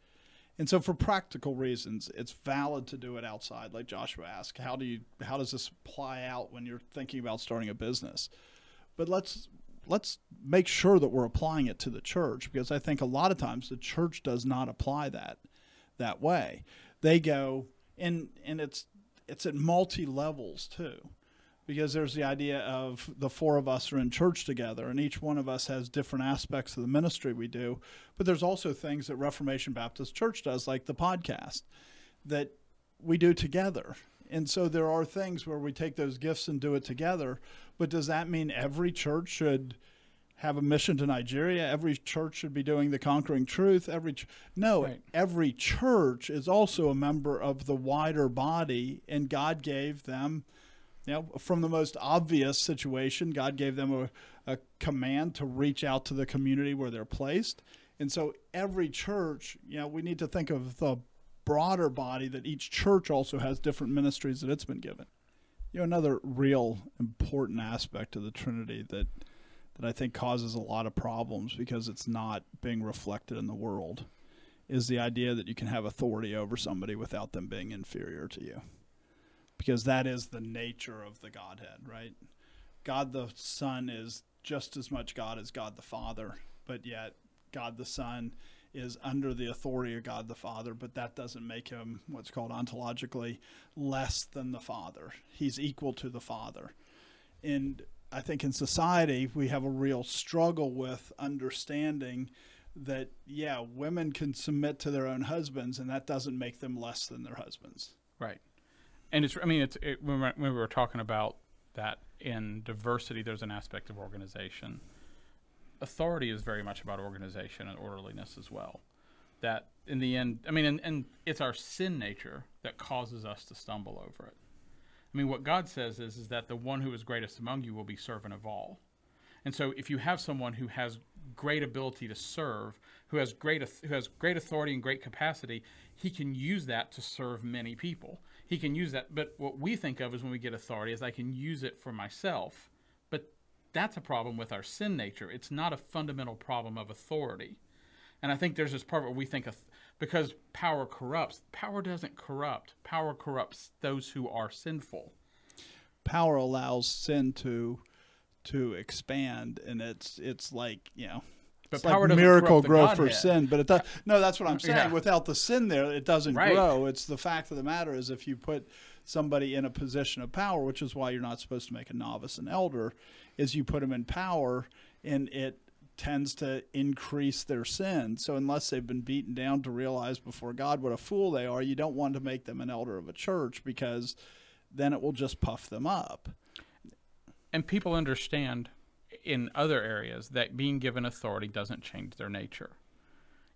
[SPEAKER 1] And so for practical reasons, it's valid to do it outside, like Joshua asked. How do you how does this apply out when you're thinking about starting a business? But let's let's make sure that we're applying it to the church because I think a lot of times the church does not apply that that way. They go and and it's it's at multi levels too. Because there's the idea of the four of us are in church together, and each one of us has different aspects of the ministry we do. But there's also things that Reformation Baptist Church does, like the podcast, that we do together. And so there are things where we take those gifts and do it together. But does that mean every church should have a mission to Nigeria? Every church should be doing the conquering truth? Every ch- no,
[SPEAKER 3] Right.
[SPEAKER 1] every church is also a member of the wider body, and God gave them, you know, from the most obvious situation, God gave them a, a command to reach out to the community where they're placed. And so every church, you know, we need to think of the broader body that each church also has different ministries that it's been given. You know, another real important aspect of the Trinity that that I think causes a lot of problems because it's not being reflected in the world is the idea that you can have authority over somebody without them being inferior to you. Because that is the nature of the Godhead, right? God the Son is just as much God as God the Father, but yet God the Son is under the authority of God the Father, but that doesn't make him what's called ontologically less than the Father. He's equal to the Father. And I think in society, we have a real struggle with understanding that, yeah, women can submit to their own husbands, and that doesn't make them less than their husbands.
[SPEAKER 3] Right. And it's, I mean, it's, it, when, when we were talking about that in diversity, there's an aspect of organization. Authority is very much about organization and orderliness as well. that in the end, I mean, and, and it's our sin nature that causes us to stumble over it. I mean, what God says is, is that the one who is greatest among you will be servant of all. And so if you have someone who has great ability to serve, who has great who has great authority and great capacity, he can use that to serve many people. He can use that, but what we think of is when we get authority is I can use it for myself. But that's a problem with our sin nature. It's not a fundamental problem of authority. And I think there's this part where we think of because power corrupts. Power doesn't corrupt. Power corrupts those who are sinful.
[SPEAKER 1] Power allows sin to to expand, and it's it's like you know.
[SPEAKER 3] But
[SPEAKER 1] it's
[SPEAKER 3] power
[SPEAKER 1] like miracle growth for
[SPEAKER 3] Godhead.
[SPEAKER 1] sin, but it does. No, that's what I'm saying.
[SPEAKER 3] Yeah.
[SPEAKER 1] Without the sin there, it doesn't
[SPEAKER 3] Right.
[SPEAKER 1] grow. It's the fact of the matter is if you put somebody in a position of power, which is why you're not supposed to make a novice an elder, is you put them in power, and it tends to increase their sin. So unless they've been beaten down to realize before God what a fool they are, you don't want to make them an elder of a church because then it will just puff them up.
[SPEAKER 3] And people understand in other areas that being given authority doesn't change their nature.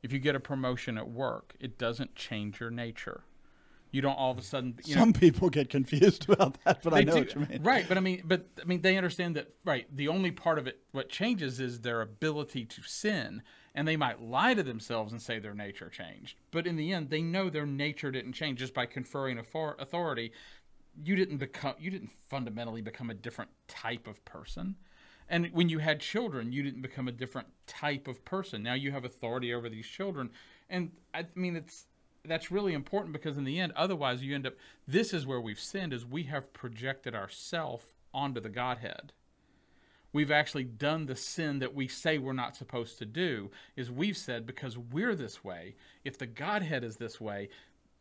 [SPEAKER 3] If you get a promotion at work, it doesn't change your nature. You don't all of a sudden, you know,
[SPEAKER 1] Some people get confused about that, but I know
[SPEAKER 3] do-
[SPEAKER 1] what you mean.
[SPEAKER 3] Right, but I mean, but I mean, they understand that. Right, the only part of it what changes is their ability to sin, and they might lie to themselves and say their nature changed. But in the end, they know their nature didn't change just by conferring author- authority. You didn't become. You didn't fundamentally become a different type of person. And when you had children, you didn't become a different type of person. Now you have authority over these children, and I mean, it's that's really important because in the end otherwise you end up this is where we've sinned is we have projected ourself onto the godhead. We've actually done the sin that we say we're not supposed to do is we've said because we're this way if the godhead is this way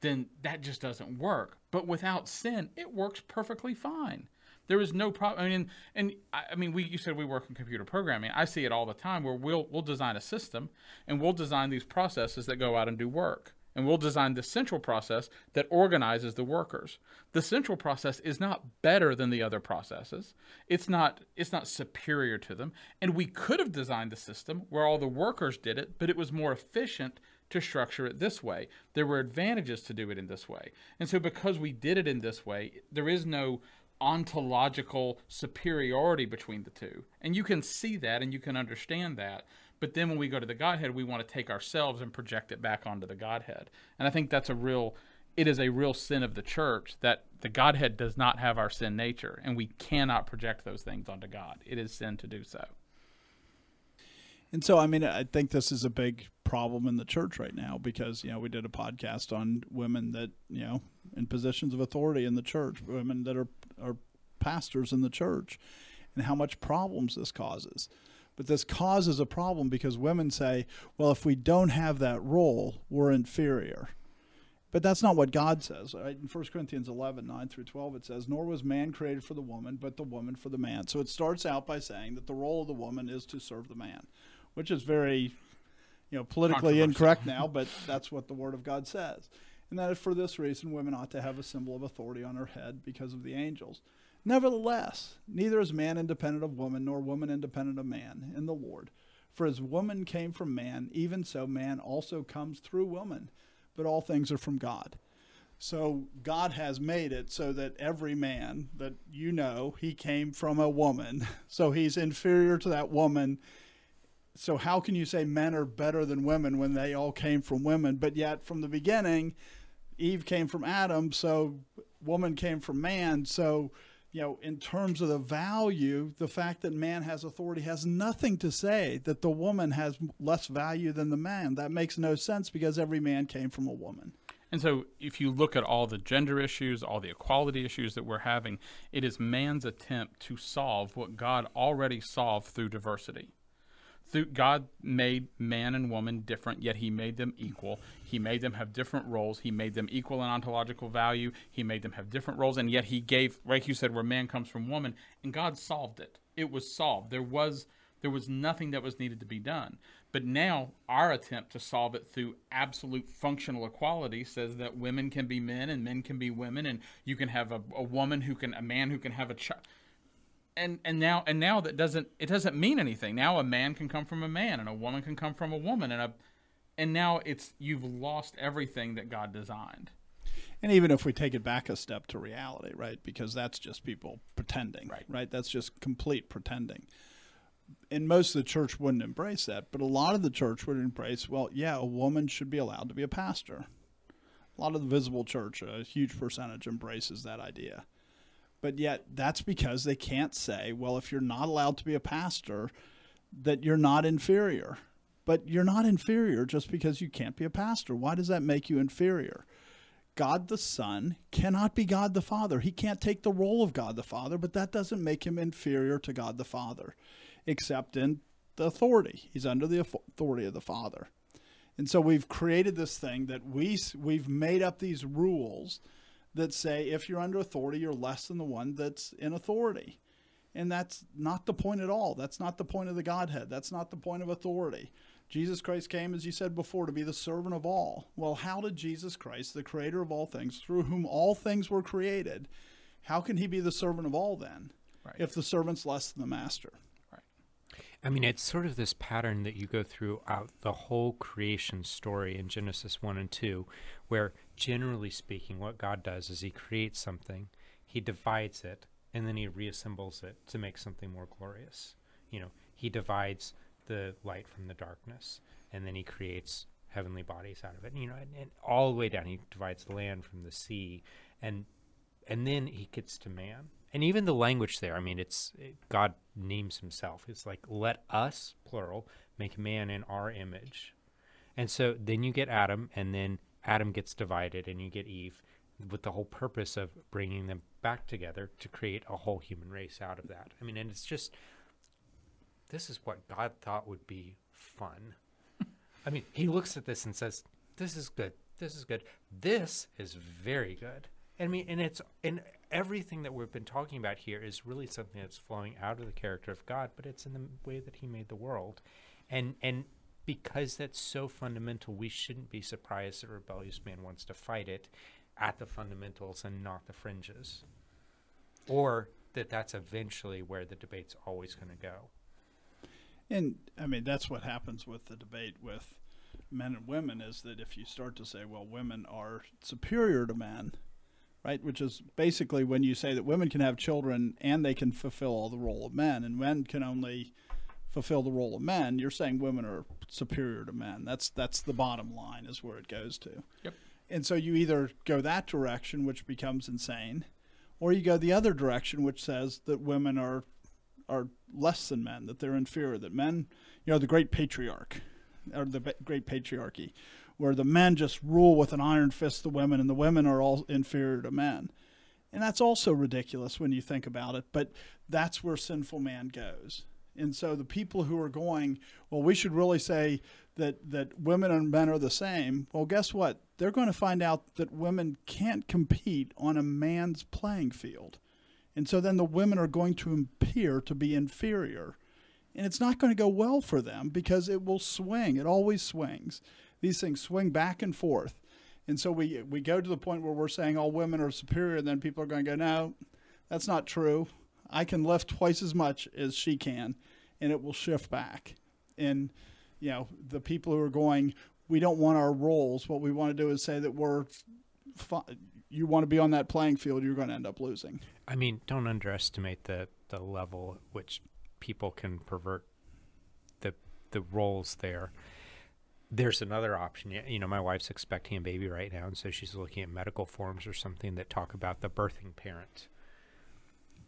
[SPEAKER 3] then that just doesn't work. But without sin it works perfectly fine there is no problem. I mean, and I I mean, we you said we work in computer programming. I see it all the time where we'll we'll design a system and we'll design these processes that go out and do work. And we'll design the central process that organizes the workers. The central process is not better than the other processes. It's not it's not superior to them. And we could have designed the system where all the workers did it, but it was more efficient to structure it this way. There were advantages to do it in this way. And so because we did it in this way, there is no ontological superiority between the two. And you can see that and you can understand that. But then when we go to the Godhead, we want to take ourselves and project it back onto the Godhead. And I think that's a real it is a real sin of the church that the Godhead does not have our sin nature, and we cannot project those things onto God. It is sin to do so.
[SPEAKER 1] And so, I mean, I think this is a big problem in the church right now because, you know, we did a podcast on women that, you know, in positions of authority in the church, women that are, are pastors in the church, and how much problems this causes. But this causes a problem because women say, well, if we don't have that role, we're inferior. But that's not what God says. Right? In 1 Corinthians 11, 9 through 12, it says, Nor was man created for the woman, but the woman for the man. So it starts out by saying that the role of the woman is to serve the man, which is very, you know, politically incorrect now, but that's what the Word of God says. And that for this reason, women ought to have a symbol of authority on her head because of the angels. Nevertheless, neither is man independent of woman, nor woman independent of man in the Lord. For as woman came from man, even so man also comes through woman. But all things are from God. So God has made it so that every man that you know, he came from a woman. So he's inferior to that woman. So how can you say men are better than women when they all came from women? But yet from the beginning, Eve came from Adam, so woman came from man. So, you know, in terms of the value, the fact that man has authority has nothing to say that the woman has less value than the man. That makes no sense because every man came from a woman.
[SPEAKER 3] And so, if you look at all the gender issues, all the equality issues that we're having, it is man's attempt to solve what God already solved through diversity. Through God made man and woman different, yet He made them equal. He made them have different roles. He made them equal in ontological value. He made them have different roles, and yet He gave, like you said, where man comes from woman, and God solved it. It was solved. There was there was nothing that was needed to be done. But now our attempt to solve it through absolute functional equality says that women can be men and men can be women, and you can have a, a woman who can a man who can have a child. And and now and now that doesn't it doesn't mean anything. Now a man can come from a man and a woman can come from a woman and a and now it's you've lost everything that God designed.
[SPEAKER 1] And even if we take it back a step to reality, right? Because that's just people pretending,
[SPEAKER 3] Right.
[SPEAKER 1] right? That's just complete pretending. And most of the church wouldn't embrace that, but a lot of the church would embrace, well, yeah, a woman should be allowed to be a pastor. A lot of the visible church, a huge percentage, embraces that idea. But yet, that's because they can't say, well, if you're not allowed to be a pastor, that you're not inferior. But you're not inferior just because you can't be a pastor. Why does that make you inferior? God the Son cannot be God the Father. He can't take the role of God the Father, but that doesn't make him inferior to God the Father, except in the authority. He's under the authority of the Father. And so we've created this thing that we we've made up these rules that say if you're under authority, you're less than the one that's in authority. And that's not the point at all. That's not the point of the Godhead. That's not the point of authority. Jesus Christ came, as you said before, to be the servant of all. Well, how did Jesus Christ, the creator of all things, through whom all things were created, how can he be the servant of all then
[SPEAKER 3] Right.
[SPEAKER 1] if the servant's less than the master?
[SPEAKER 2] I mean, it's sort of this pattern that you go throughout the whole creation story in Genesis 1 and 2, where generally speaking, what God does is He creates something, He divides it, and then He reassembles it to make something more glorious. You know, He divides the light from the darkness, and then He creates heavenly bodies out of it. You know, and, and all the way down, He divides the land from the sea, and and then He gets to man, and even the language there. I mean, it's it, God names Himself. It's like let us, plural, make man in our image, and so then you get Adam, and then Adam gets divided, and you get Eve, with the whole purpose of bringing them back together to create a whole human race out of that. I mean, and it's just this is what God thought would be fun. I mean, He looks at this and says, "This is good. This is good. This is very good." I mean, and it's and everything that we've been talking about here is really something that's flowing out of the character of God, but it's in the way that He made the world, and and because that's so fundamental, we shouldn't be surprised that rebellious man wants to fight it at the fundamentals and not the fringes, or that that's eventually where the debate's always going to go.
[SPEAKER 1] And I mean, that's what happens with the debate with men and women is that if you start to say, well, women are superior to men, right? Which is basically when you say that women can have children and they can fulfill all the role of men, and men can only fulfill the role of men, you're saying women are superior to men. That's that's the bottom line is where it goes to.
[SPEAKER 3] Yep.
[SPEAKER 1] And so you either go that direction, which becomes insane, or you go the other direction, which says that women are are less than men, that they're inferior, that men, you know, the great patriarch or the great patriarchy, where the men just rule with an iron fist the women, and the women are all inferior to men. And that's also ridiculous when you think about it, but that's where sinful man goes. And so the people who are going, well, we should really say that, that women and men are the same. Well, guess what? They're going to find out that women can't compete on a man's playing field. And so then the women are going to appear to be inferior. And it's not going to go well for them because it will swing. It always swings. These things swing back and forth. And so we, we go to the point where we're saying all women are superior, and then people are going to go, no, that's not true. I can lift twice as much as she can, and it will shift back. And, you know, the people who are going, we don't want our roles. What we want to do is say that we're, you want to be on that playing field, you're going to end up losing.
[SPEAKER 2] I mean, don't underestimate the the level at which people can pervert the the roles there. There's another option. You know, my wife's expecting a baby right now, and so she's looking at medical forms or something that talk about the birthing parent,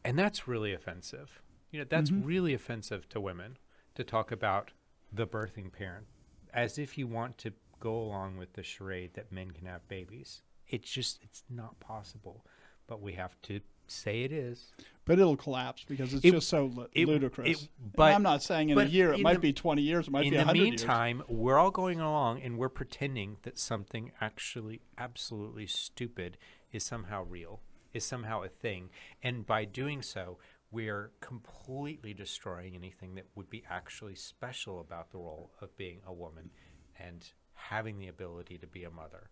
[SPEAKER 2] and that's really offensive. You know, that's mm-hmm. really offensive to women to talk about the birthing parent as if you want to go along with the charade that men can have babies. It's just it's not possible, but we have to say it is.
[SPEAKER 1] But it'll collapse because it's
[SPEAKER 2] It-
[SPEAKER 1] just so lu-
[SPEAKER 2] it-
[SPEAKER 1] ludicrous.
[SPEAKER 2] it-
[SPEAKER 1] And
[SPEAKER 2] but-
[SPEAKER 1] I'm not saying in a year. It might
[SPEAKER 2] the-
[SPEAKER 1] be 20 years. It might be
[SPEAKER 2] the
[SPEAKER 1] 100 years.
[SPEAKER 2] In the meantime, we're all going along and we're pretending that something actually absolutely stupid is somehow real, is somehow a thing. And by doing so, we're completely destroying anything that would be actually special about the role of being a woman and having the ability to be a mother.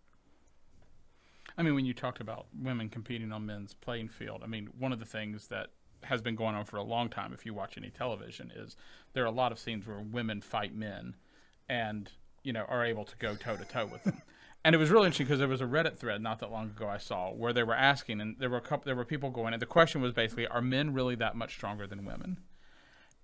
[SPEAKER 3] I mean, when you talked about women competing on men's playing field, I mean, one of the things that has been going on for a long time, if you watch any television, is there are a lot of scenes where women fight men, and you know, are able to go toe to toe with them. And it was really interesting because there was a Reddit thread not that long ago I saw where they were asking, and there were a couple, there were people going, and the question was basically, are men really that much stronger than women?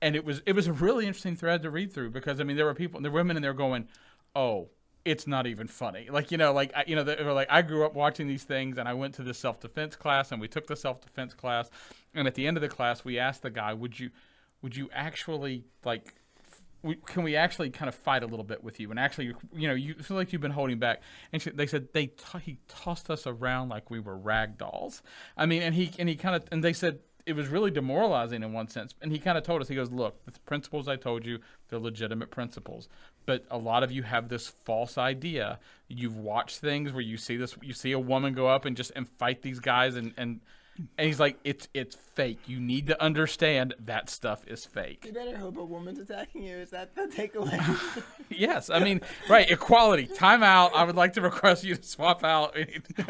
[SPEAKER 3] And it was it was a really interesting thread to read through because I mean there were people, there were women, and they're going, oh, it's not even funny. Like you know, like you know, they were like I grew up watching these things, and I went to this self defense class, and we took the self defense class, and at the end of the class, we asked the guy, would you, would you actually like we, can we actually kind of fight a little bit with you? And actually you know you feel like you've been holding back. And she, they said they t- he tossed us around like we were rag dolls. I mean and he and he kind of and they said it was really demoralizing in one sense. And he kind of told us he goes look the principles i told you they're legitimate principles but a lot of you have this false idea. You've watched things where you see this you see a woman go up and just and fight these guys and and and he's like, "It's it's fake. You need to understand that stuff is fake."
[SPEAKER 4] You better hope a woman's attacking you. Is that the takeaway?
[SPEAKER 3] yes, I mean, right? Equality. Time out. I would like to request you to swap out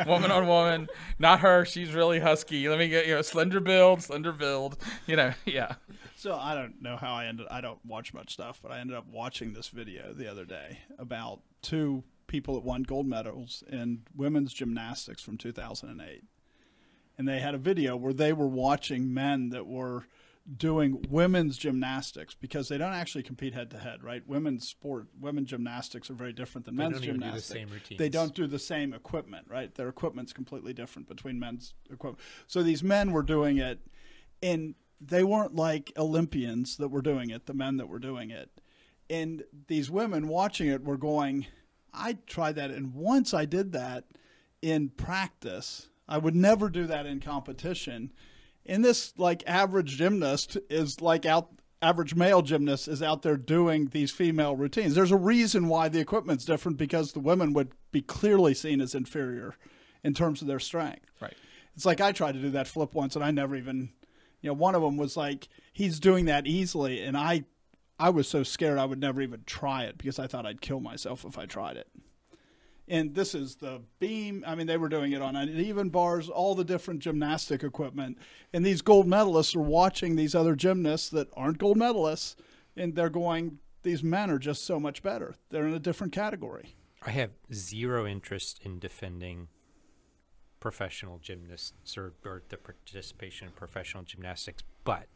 [SPEAKER 3] woman on woman. Not her. She's really husky. Let me get you know slender build, slender build. You know, yeah.
[SPEAKER 1] So I don't know how I ended. I don't watch much stuff, but I ended up watching this video the other day about two people that won gold medals in women's gymnastics from 2008 and they had a video where they were watching men that were doing women's gymnastics because they don't actually compete head to head, right? Women's sport, women gymnastics are very different than
[SPEAKER 2] They
[SPEAKER 1] men's
[SPEAKER 2] don't even do the
[SPEAKER 1] gymnastics.
[SPEAKER 2] same routines.
[SPEAKER 1] They don't do the same equipment, right? Their equipment's completely different between men's equipment. So these men were doing it, and they weren't like Olympians that were doing it, the men that were doing it. And these women watching it were going, I tried that. And once I did that in practice, I would never do that in competition. And this like average gymnast is like out average male gymnast is out there doing these female routines. There's a reason why the equipment's different because the women would be clearly seen as inferior in terms of their strength.
[SPEAKER 3] Right.
[SPEAKER 1] It's like I tried to do that flip once and I never even you know one of them was like he's doing that easily and I I was so scared I would never even try it because I thought I'd kill myself if I tried it and this is the beam. I mean, they were doing it on uneven bars, all the different gymnastic equipment. And these gold medalists are watching these other gymnasts that aren't gold medalists, and they're going, these men are just so much better. They're in a different category.
[SPEAKER 2] I have zero interest in defending professional gymnasts or, or the participation in professional gymnastics, but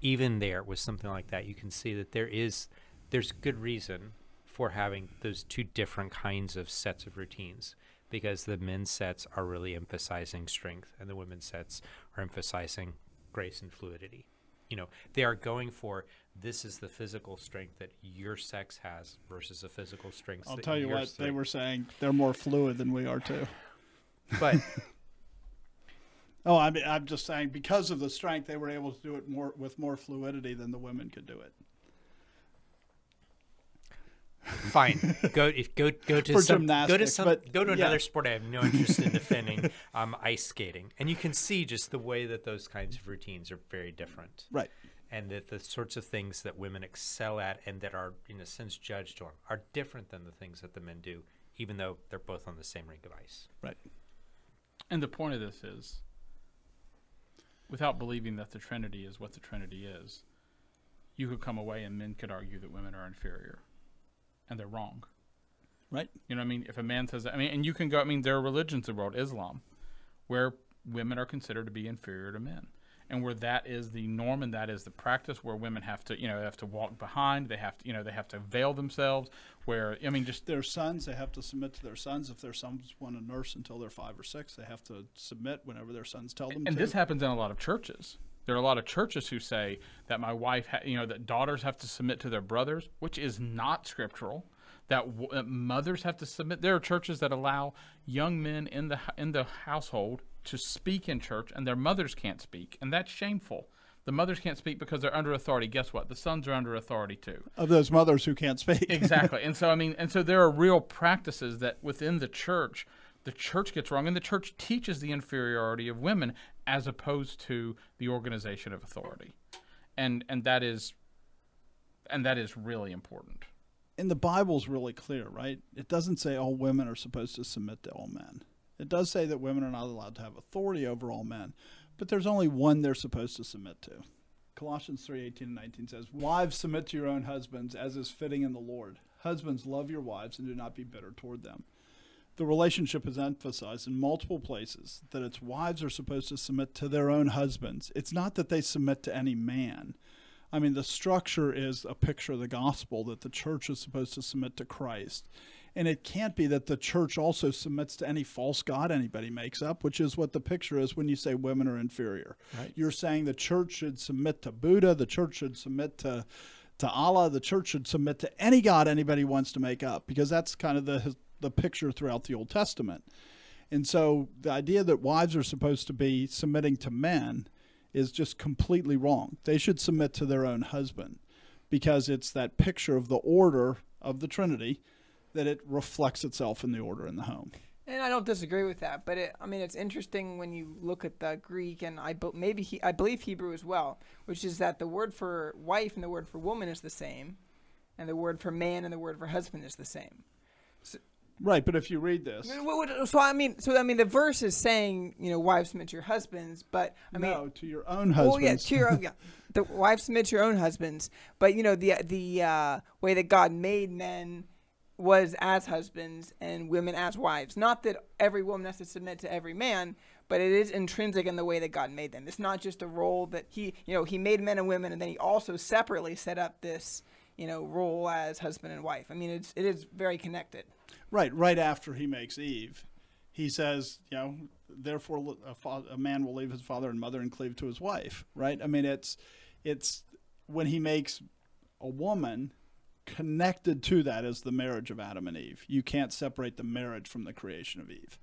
[SPEAKER 2] even there with something like that, you can see that there is there's good reason for having those two different kinds of sets of routines because the men's sets are really emphasizing strength and the women's sets are emphasizing grace and fluidity. You know, they are going for this is the physical strength that your sex has versus the physical strength.
[SPEAKER 1] I'll tell you what, they were saying they're more fluid than we are too.
[SPEAKER 2] But
[SPEAKER 1] Oh, I mean, I'm just saying because of the strength, they were able to do it more with more fluidity than the women could do it.
[SPEAKER 2] Fine, go if go go to some go to some
[SPEAKER 1] but
[SPEAKER 2] go to
[SPEAKER 1] yeah.
[SPEAKER 2] another sport I have no interest in defending. Um, ice skating, and you can see just the way that those kinds of routines are very different.
[SPEAKER 1] Right.
[SPEAKER 2] and that the sorts of things that women excel at and that are in a sense judged on are different than the things that the men do even though they're both on the same rink of ice
[SPEAKER 1] Right.
[SPEAKER 3] And the point of this is, without believing that the Trinity is what the Trinity is, you could come away and men could argue that women are inferior, and they're wrong.
[SPEAKER 1] Right.
[SPEAKER 3] You know what I mean? If a man says that, I mean, and you can go, I mean, there are religions in the world, Islam, where women are considered to be inferior to men. And where that is the norm and that is the practice, where women have to, you know, they have to walk behind, they have to, you know, they have to veil themselves. Where I mean, just
[SPEAKER 1] Their sons, they have to submit to their sons. If their sons want to nurse until they're five or six, they have to submit whenever their sons tell them
[SPEAKER 3] and
[SPEAKER 1] to.
[SPEAKER 3] this happens in a lot of churches. There are a lot of churches who say that my wife, ha- you know, that daughters have to submit to their brothers, which is not scriptural. That, w- that mothers have to submit. There are churches that allow young men in the in the household to speak in church, and their mothers can't speak, and that's shameful. The mothers can't speak because they're under authority. Guess what? The sons are under authority too.
[SPEAKER 1] of those mothers who can't speak.
[SPEAKER 3] exactly. And so I mean, and so there are real practices that within the church, the church gets wrong, and the church teaches the inferiority of women as opposed to the organization of authority, and and that is, and that is really important.
[SPEAKER 1] and the Bible's really clear, right? It doesn't say all women are supposed to submit to all men. It does say that women are not allowed to have authority over all men, but there's only one they're supposed to submit to. Colossians 3:18 and 19 says, "Wives submit to your own husbands as is fitting in the Lord. Husbands, love your wives and do not be bitter toward them. The relationship is emphasized in multiple places that its wives are supposed to submit to their own husbands. It's not that they submit to any man. I mean, the structure is a picture of the gospel that the church is supposed to submit to Christ. And it can't be that the church also submits to any false god anybody makes up, which is what the picture is when you say women are inferior.
[SPEAKER 2] Right.
[SPEAKER 1] You're saying the church should submit to Buddha, the church should submit to to Allah, the church should submit to any god anybody wants to make up, because that's kind of the the picture throughout the Old Testament. And so the idea that wives are supposed to be submitting to men is just completely wrong. They should submit to their own husband because it's that picture of the order of the Trinity that it reflects itself in the order in the home.
[SPEAKER 4] And I don't disagree with that, but it, I mean, it's interesting when you look at the Greek and I be, maybe he, I believe Hebrew as well, which is that the word for wife and the word for woman is the same, and the word for man and the word for husband is the same.
[SPEAKER 1] Right, but if you read this,
[SPEAKER 4] So I mean, so I mean, the verse is saying, you know, wives submit to your husbands, but I mean,
[SPEAKER 1] no, to your own husbands.
[SPEAKER 4] well, yeah, to your own, yeah, the wives submit to your own husbands, but you know, the the uh, way that God made men was as husbands and women as wives. Not that every woman has to submit to every man, but it is intrinsic in the way that God made them. It's not just a role that he, you know, he made men and women, and then he also separately set up this, you know, role as husband and wife. I mean, it's it is very connected.
[SPEAKER 1] Right, right after he makes Eve, he says, you know, therefore a, fa- a man will leave his father and mother and cleave to his wife. Right. I mean, it's it's when he makes a woman connected to that is the marriage of Adam and Eve. You can't separate the marriage from the creation of Eve,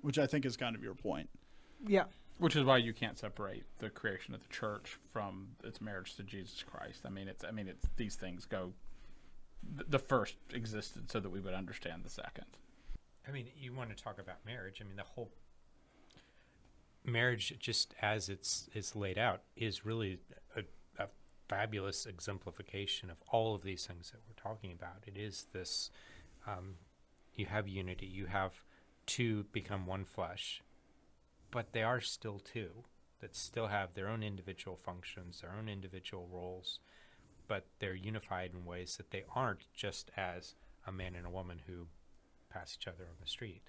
[SPEAKER 1] which I think is kind of your point.
[SPEAKER 4] Yeah.
[SPEAKER 3] Which is why you can't separate the creation of the church from its marriage to Jesus Christ. I mean, it's I mean, it's these things go. Th- The first existed so that we would understand the second.
[SPEAKER 2] I mean, you want to talk about marriage. I mean, the whole marriage, just as it's it's laid out, is really a, a fabulous exemplification of all of these things that we're talking about. It is this: um, you have unity, you have two become one flesh, but they are still two that still have their own individual functions, their own individual roles, but they're unified in ways that they aren't just as a man and a woman who pass each other on the street.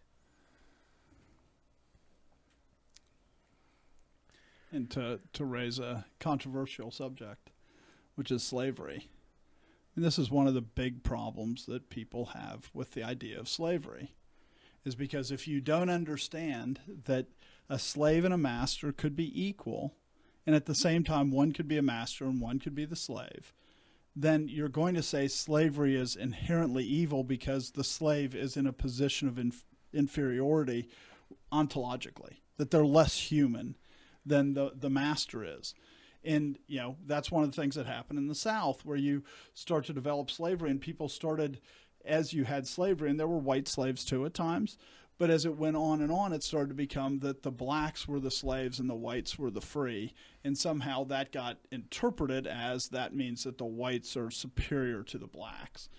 [SPEAKER 1] and to, to raise a controversial subject, which is slavery. And this is one of the big problems that people have with the idea of slavery, is because if you don't understand that a slave and a master could be equal, and at the same time one could be a master and one could be the slave, then you're going to say slavery is inherently evil because the slave is in a position of inf- inferiority ontologically, that they're less human than the, the master is. And, you know, that's one of the things that happened in the South where you start to develop slavery and people started, as you had slavery, and there were white slaves too at times, but as it went on and on, it started to become that the blacks were the slaves and the whites were the free. And somehow that got interpreted as that means that the whites are superior to the blacks.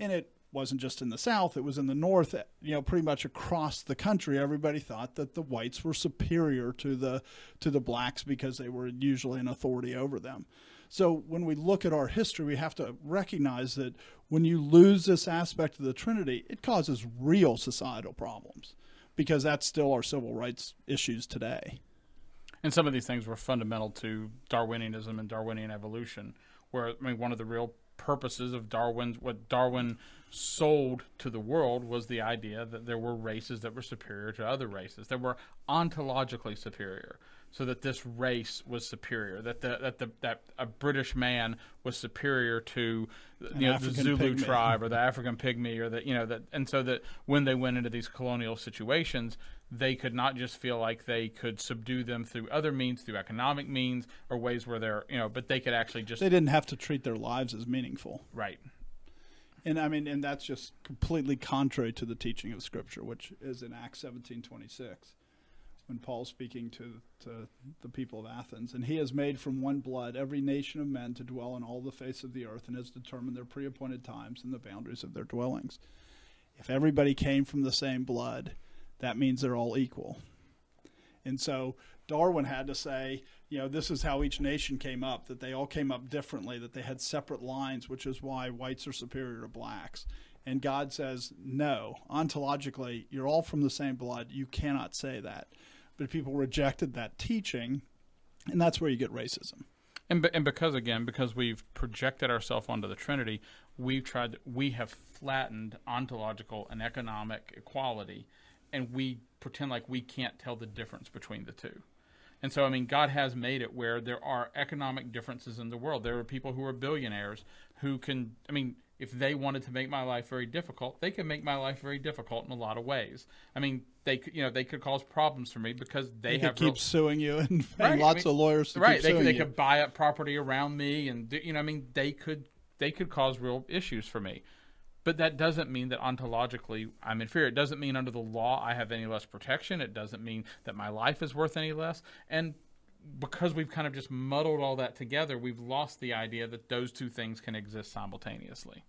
[SPEAKER 1] And it wasn't just in the South, it was in the North, you know, pretty much across the country. Everybody thought that the whites were superior to the to the blacks because they were usually an authority over them. So when we look at our history, we have to recognize that when you lose this aspect of the Trinity, it causes real societal problems because that's still our civil rights issues today.
[SPEAKER 3] And some of these things were fundamental to Darwinianism and Darwinian evolution, where I mean, one of the real purposes of Darwin's what Darwin sold to the world was the idea that there were races that were superior to other races, that were ontologically superior, so that this race was superior, that the that the that a British man was superior to you know the Zulu
[SPEAKER 1] pygmy.
[SPEAKER 3] tribe or the African pygmy or that you know that and so that when they went into these colonial situations they could not just feel like they could subdue them through other means through economic means or ways where they're you know but they could actually just
[SPEAKER 1] They didn't have to treat their lives as meaningful.
[SPEAKER 3] right
[SPEAKER 1] And I mean, and that's just completely contrary to the teaching of Scripture, which is in Acts seventeen twenty six, when Paul's speaking to to the people of Athens, and he has made from one blood every nation of men to dwell on all the face of the earth, and has determined their pre-appointed times and the boundaries of their dwellings. If everybody came from the same blood, that means they're all equal. And so Darwin had to say, you know, this is how each nation came up, that they all came up differently, that they had separate lines, which is why whites are superior to blacks. And God says, no, ontologically, you're all from the same blood. You cannot say that. But people rejected that teaching, and that's where you get racism.
[SPEAKER 3] And, and because again, because we've projected ourselves onto the Trinity, we've tried. We have flattened ontological and economic equality, and we pretend like we can't tell the difference between the two. And so, I mean, God has made it where there are economic differences in the world. There are people who are billionaires who can. I mean, if they wanted to make my life very difficult, they could make my life very difficult in a lot of ways. I mean, they could, you know, they could cause problems for me because they,
[SPEAKER 1] They
[SPEAKER 3] have
[SPEAKER 1] could keep
[SPEAKER 3] real-
[SPEAKER 1] suing you and
[SPEAKER 3] Right, I
[SPEAKER 1] lots
[SPEAKER 3] mean-
[SPEAKER 1] of lawyers to
[SPEAKER 3] right. They could, they could buy up property around me, and do- you know, I mean, they could they could cause real issues for me. But that doesn't mean that ontologically I'm inferior. It doesn't mean under the law I have any less protection. It doesn't mean that my life is worth any less. And because we've kind of just muddled all that together, we've lost the idea that those two things can exist simultaneously.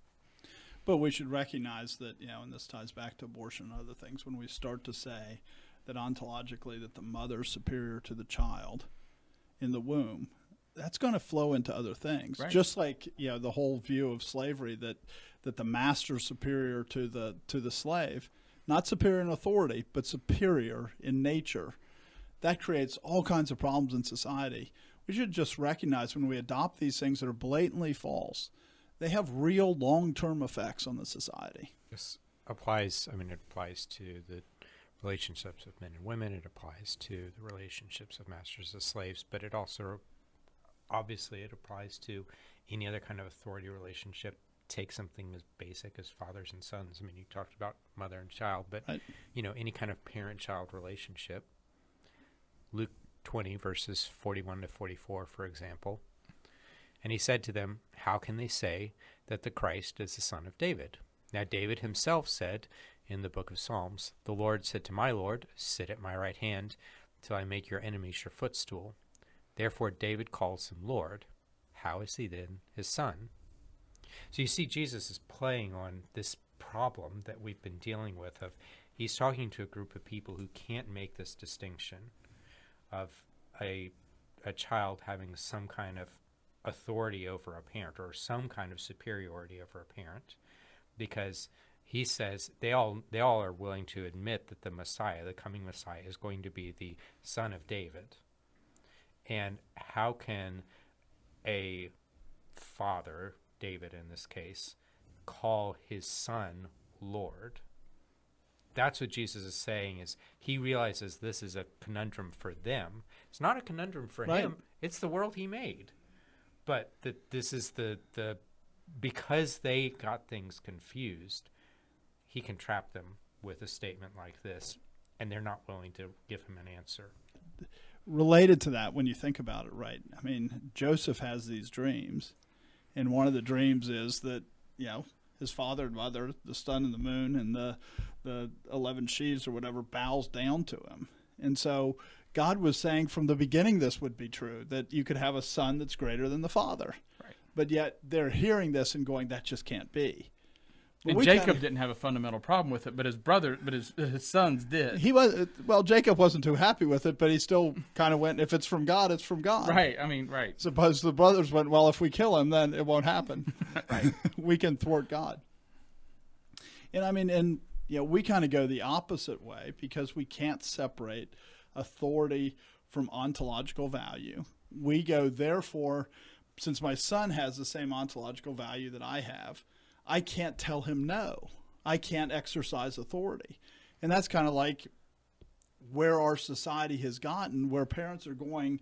[SPEAKER 1] But we should recognize that, you know, and this ties back to abortion and other things, when we start to say that ontologically that the mother is superior to the child in the womb, that's going to flow into other things.
[SPEAKER 3] Right.
[SPEAKER 1] Just like, you know, the whole view of slavery that that the master is superior to the to the slave, not superior in authority, but superior in nature. That creates all kinds of problems in society. We should just recognize when we adopt these things that are blatantly false, they have real long term effects on the society.
[SPEAKER 2] This applies, I mean, it applies to the relationships of men and women, it applies to the relationships of masters and slaves, but it also, obviously, it applies to any other kind of authority relationship. Take something as basic as fathers and sons. I mean, you talked about mother and child, but,
[SPEAKER 1] Right.
[SPEAKER 2] you know, any kind of parent child relationship. Luke 20, verses 41 to 44, for example. And he said to them, How can they say that the Christ is the son of David? Now, David himself said in the book of Psalms, The Lord said to my Lord, Sit at my right hand till I make your enemies your footstool. Therefore, David calls him Lord. How is he then his son? So you see, Jesus is playing on this problem that we've been dealing with of he's talking to a group of people who can't make this distinction of a a child having some kind of authority over a parent or some kind of superiority over a parent because he says they all they all are willing to admit that the Messiah, the coming Messiah, is going to be the son of David. And how can a father, David in this case, call his son Lord? That's what Jesus is saying is he realizes this is a conundrum for them. It's not a conundrum for
[SPEAKER 1] Right.
[SPEAKER 2] him. It's the world he made. But that this is the the because they got things confused, he can trap them with a statement like this and they're not willing to give him an answer.
[SPEAKER 1] Related to that, when you think about it, right? I mean, Joseph has these dreams, and one of the dreams is that you know his father and mother, the sun and the moon, and the the eleven sheaves or whatever, bows down to him, and so God was saying from the beginning this would be true that you could have a son that's greater than the father,
[SPEAKER 3] Right.
[SPEAKER 1] but yet they're hearing this and going, that just can't be. But
[SPEAKER 3] And Jacob
[SPEAKER 1] kinda-
[SPEAKER 3] didn't have a fundamental problem with it, but his brother, but his uh, his sons did.
[SPEAKER 1] He was well. Jacob wasn't too happy with it, but he still kind of went. If it's from God, it's from God.
[SPEAKER 3] right. I mean, right.
[SPEAKER 1] Suppose the brothers went, well, if we kill him, then it won't happen. Right. we can thwart God. And I mean, and you know, we kind of go the opposite way because we can't separate authority from ontological value. We go, therefore, since my son has the same ontological value that I have, I can't tell him no. I can't exercise authority. And that's kind of like where our society has gotten, where parents are going,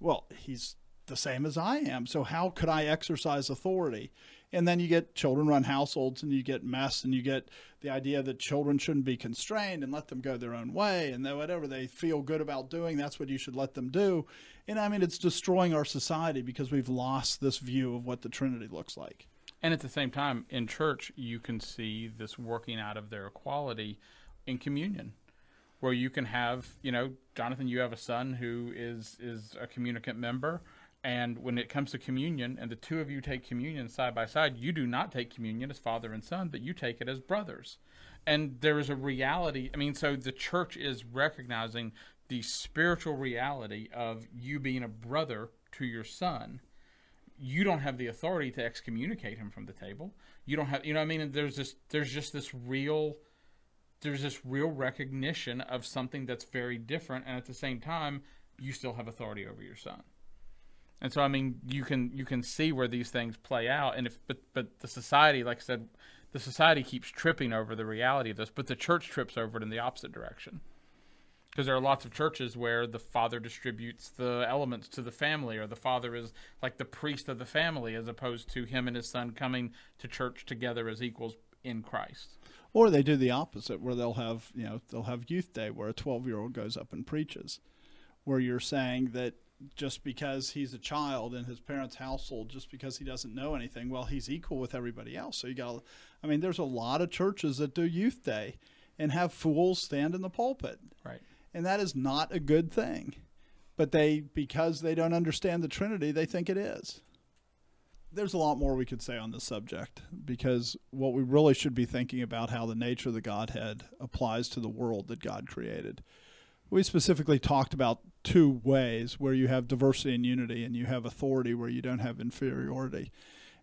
[SPEAKER 1] well, he's the same as I am. So how could I exercise authority? And then you get children run households and you get mess and you get the idea that children shouldn't be constrained and let them go their own way and that whatever they feel good about doing, that's what you should let them do. And I mean, it's destroying our society because we've lost this view of what the Trinity looks like.
[SPEAKER 3] And at the same time, in church, you can see this working out of their equality in communion, where you can have, you know, Jonathan, you have a son who is is a communicant member, and when it comes to communion, and the two of you take communion side by side, you do not take communion as father and son, but you take it as brothers. And there is a reality. I mean, so the church is recognizing the spiritual reality of you being a brother to your son, you don't have the authority to excommunicate him from the table. You don't have, you know, what I mean, there's this, there's just this real, there's this real recognition of something that's very different, and at the same time, you still have authority over your son. And so, I mean, you can you can see where these things play out, and if but but the society, like I said, the society keeps tripping over the reality of this, but the church trips over it in the opposite direction. Because there are lots of churches where the father distributes the elements to the family, or the father is like the priest of the family, as opposed to him and his son coming to church together as equals in Christ.
[SPEAKER 1] Or they do the opposite, where they'll have you know they'll have youth day, where a twelve year old goes up and preaches, where you're saying that just because he's a child in his parents' household, just because he doesn't know anything, well, he's equal with everybody else. So you got, I mean, there's a lot of churches that do youth day and have fools stand in the pulpit,
[SPEAKER 3] Right.
[SPEAKER 1] and that is not a good thing. But they, because they don't understand the Trinity, they think it is. There's a lot more we could say on this subject because what we really should be thinking about how the nature of the Godhead applies to the world that God created. We specifically talked about two ways where you have diversity and unity and you have authority where you don't have inferiority.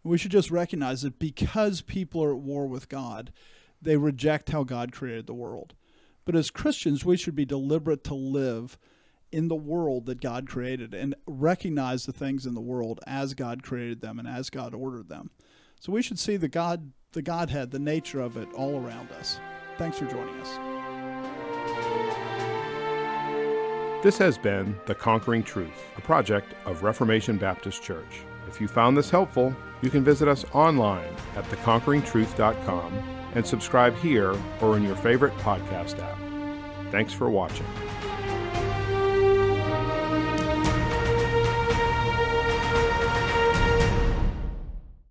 [SPEAKER 1] We should just recognize that because people are at war with God, they reject how God created the world. But as Christians, we should be deliberate to live in the world that God created and recognize the things in the world as God created them and as God ordered them. So we should see the God the Godhead, the nature of it all around us. Thanks for joining us.
[SPEAKER 5] This has been The Conquering Truth, a project of Reformation Baptist Church. If you found this helpful, you can visit us online at theconqueringtruth.com and subscribe here or in your favorite podcast app. Thanks for watching.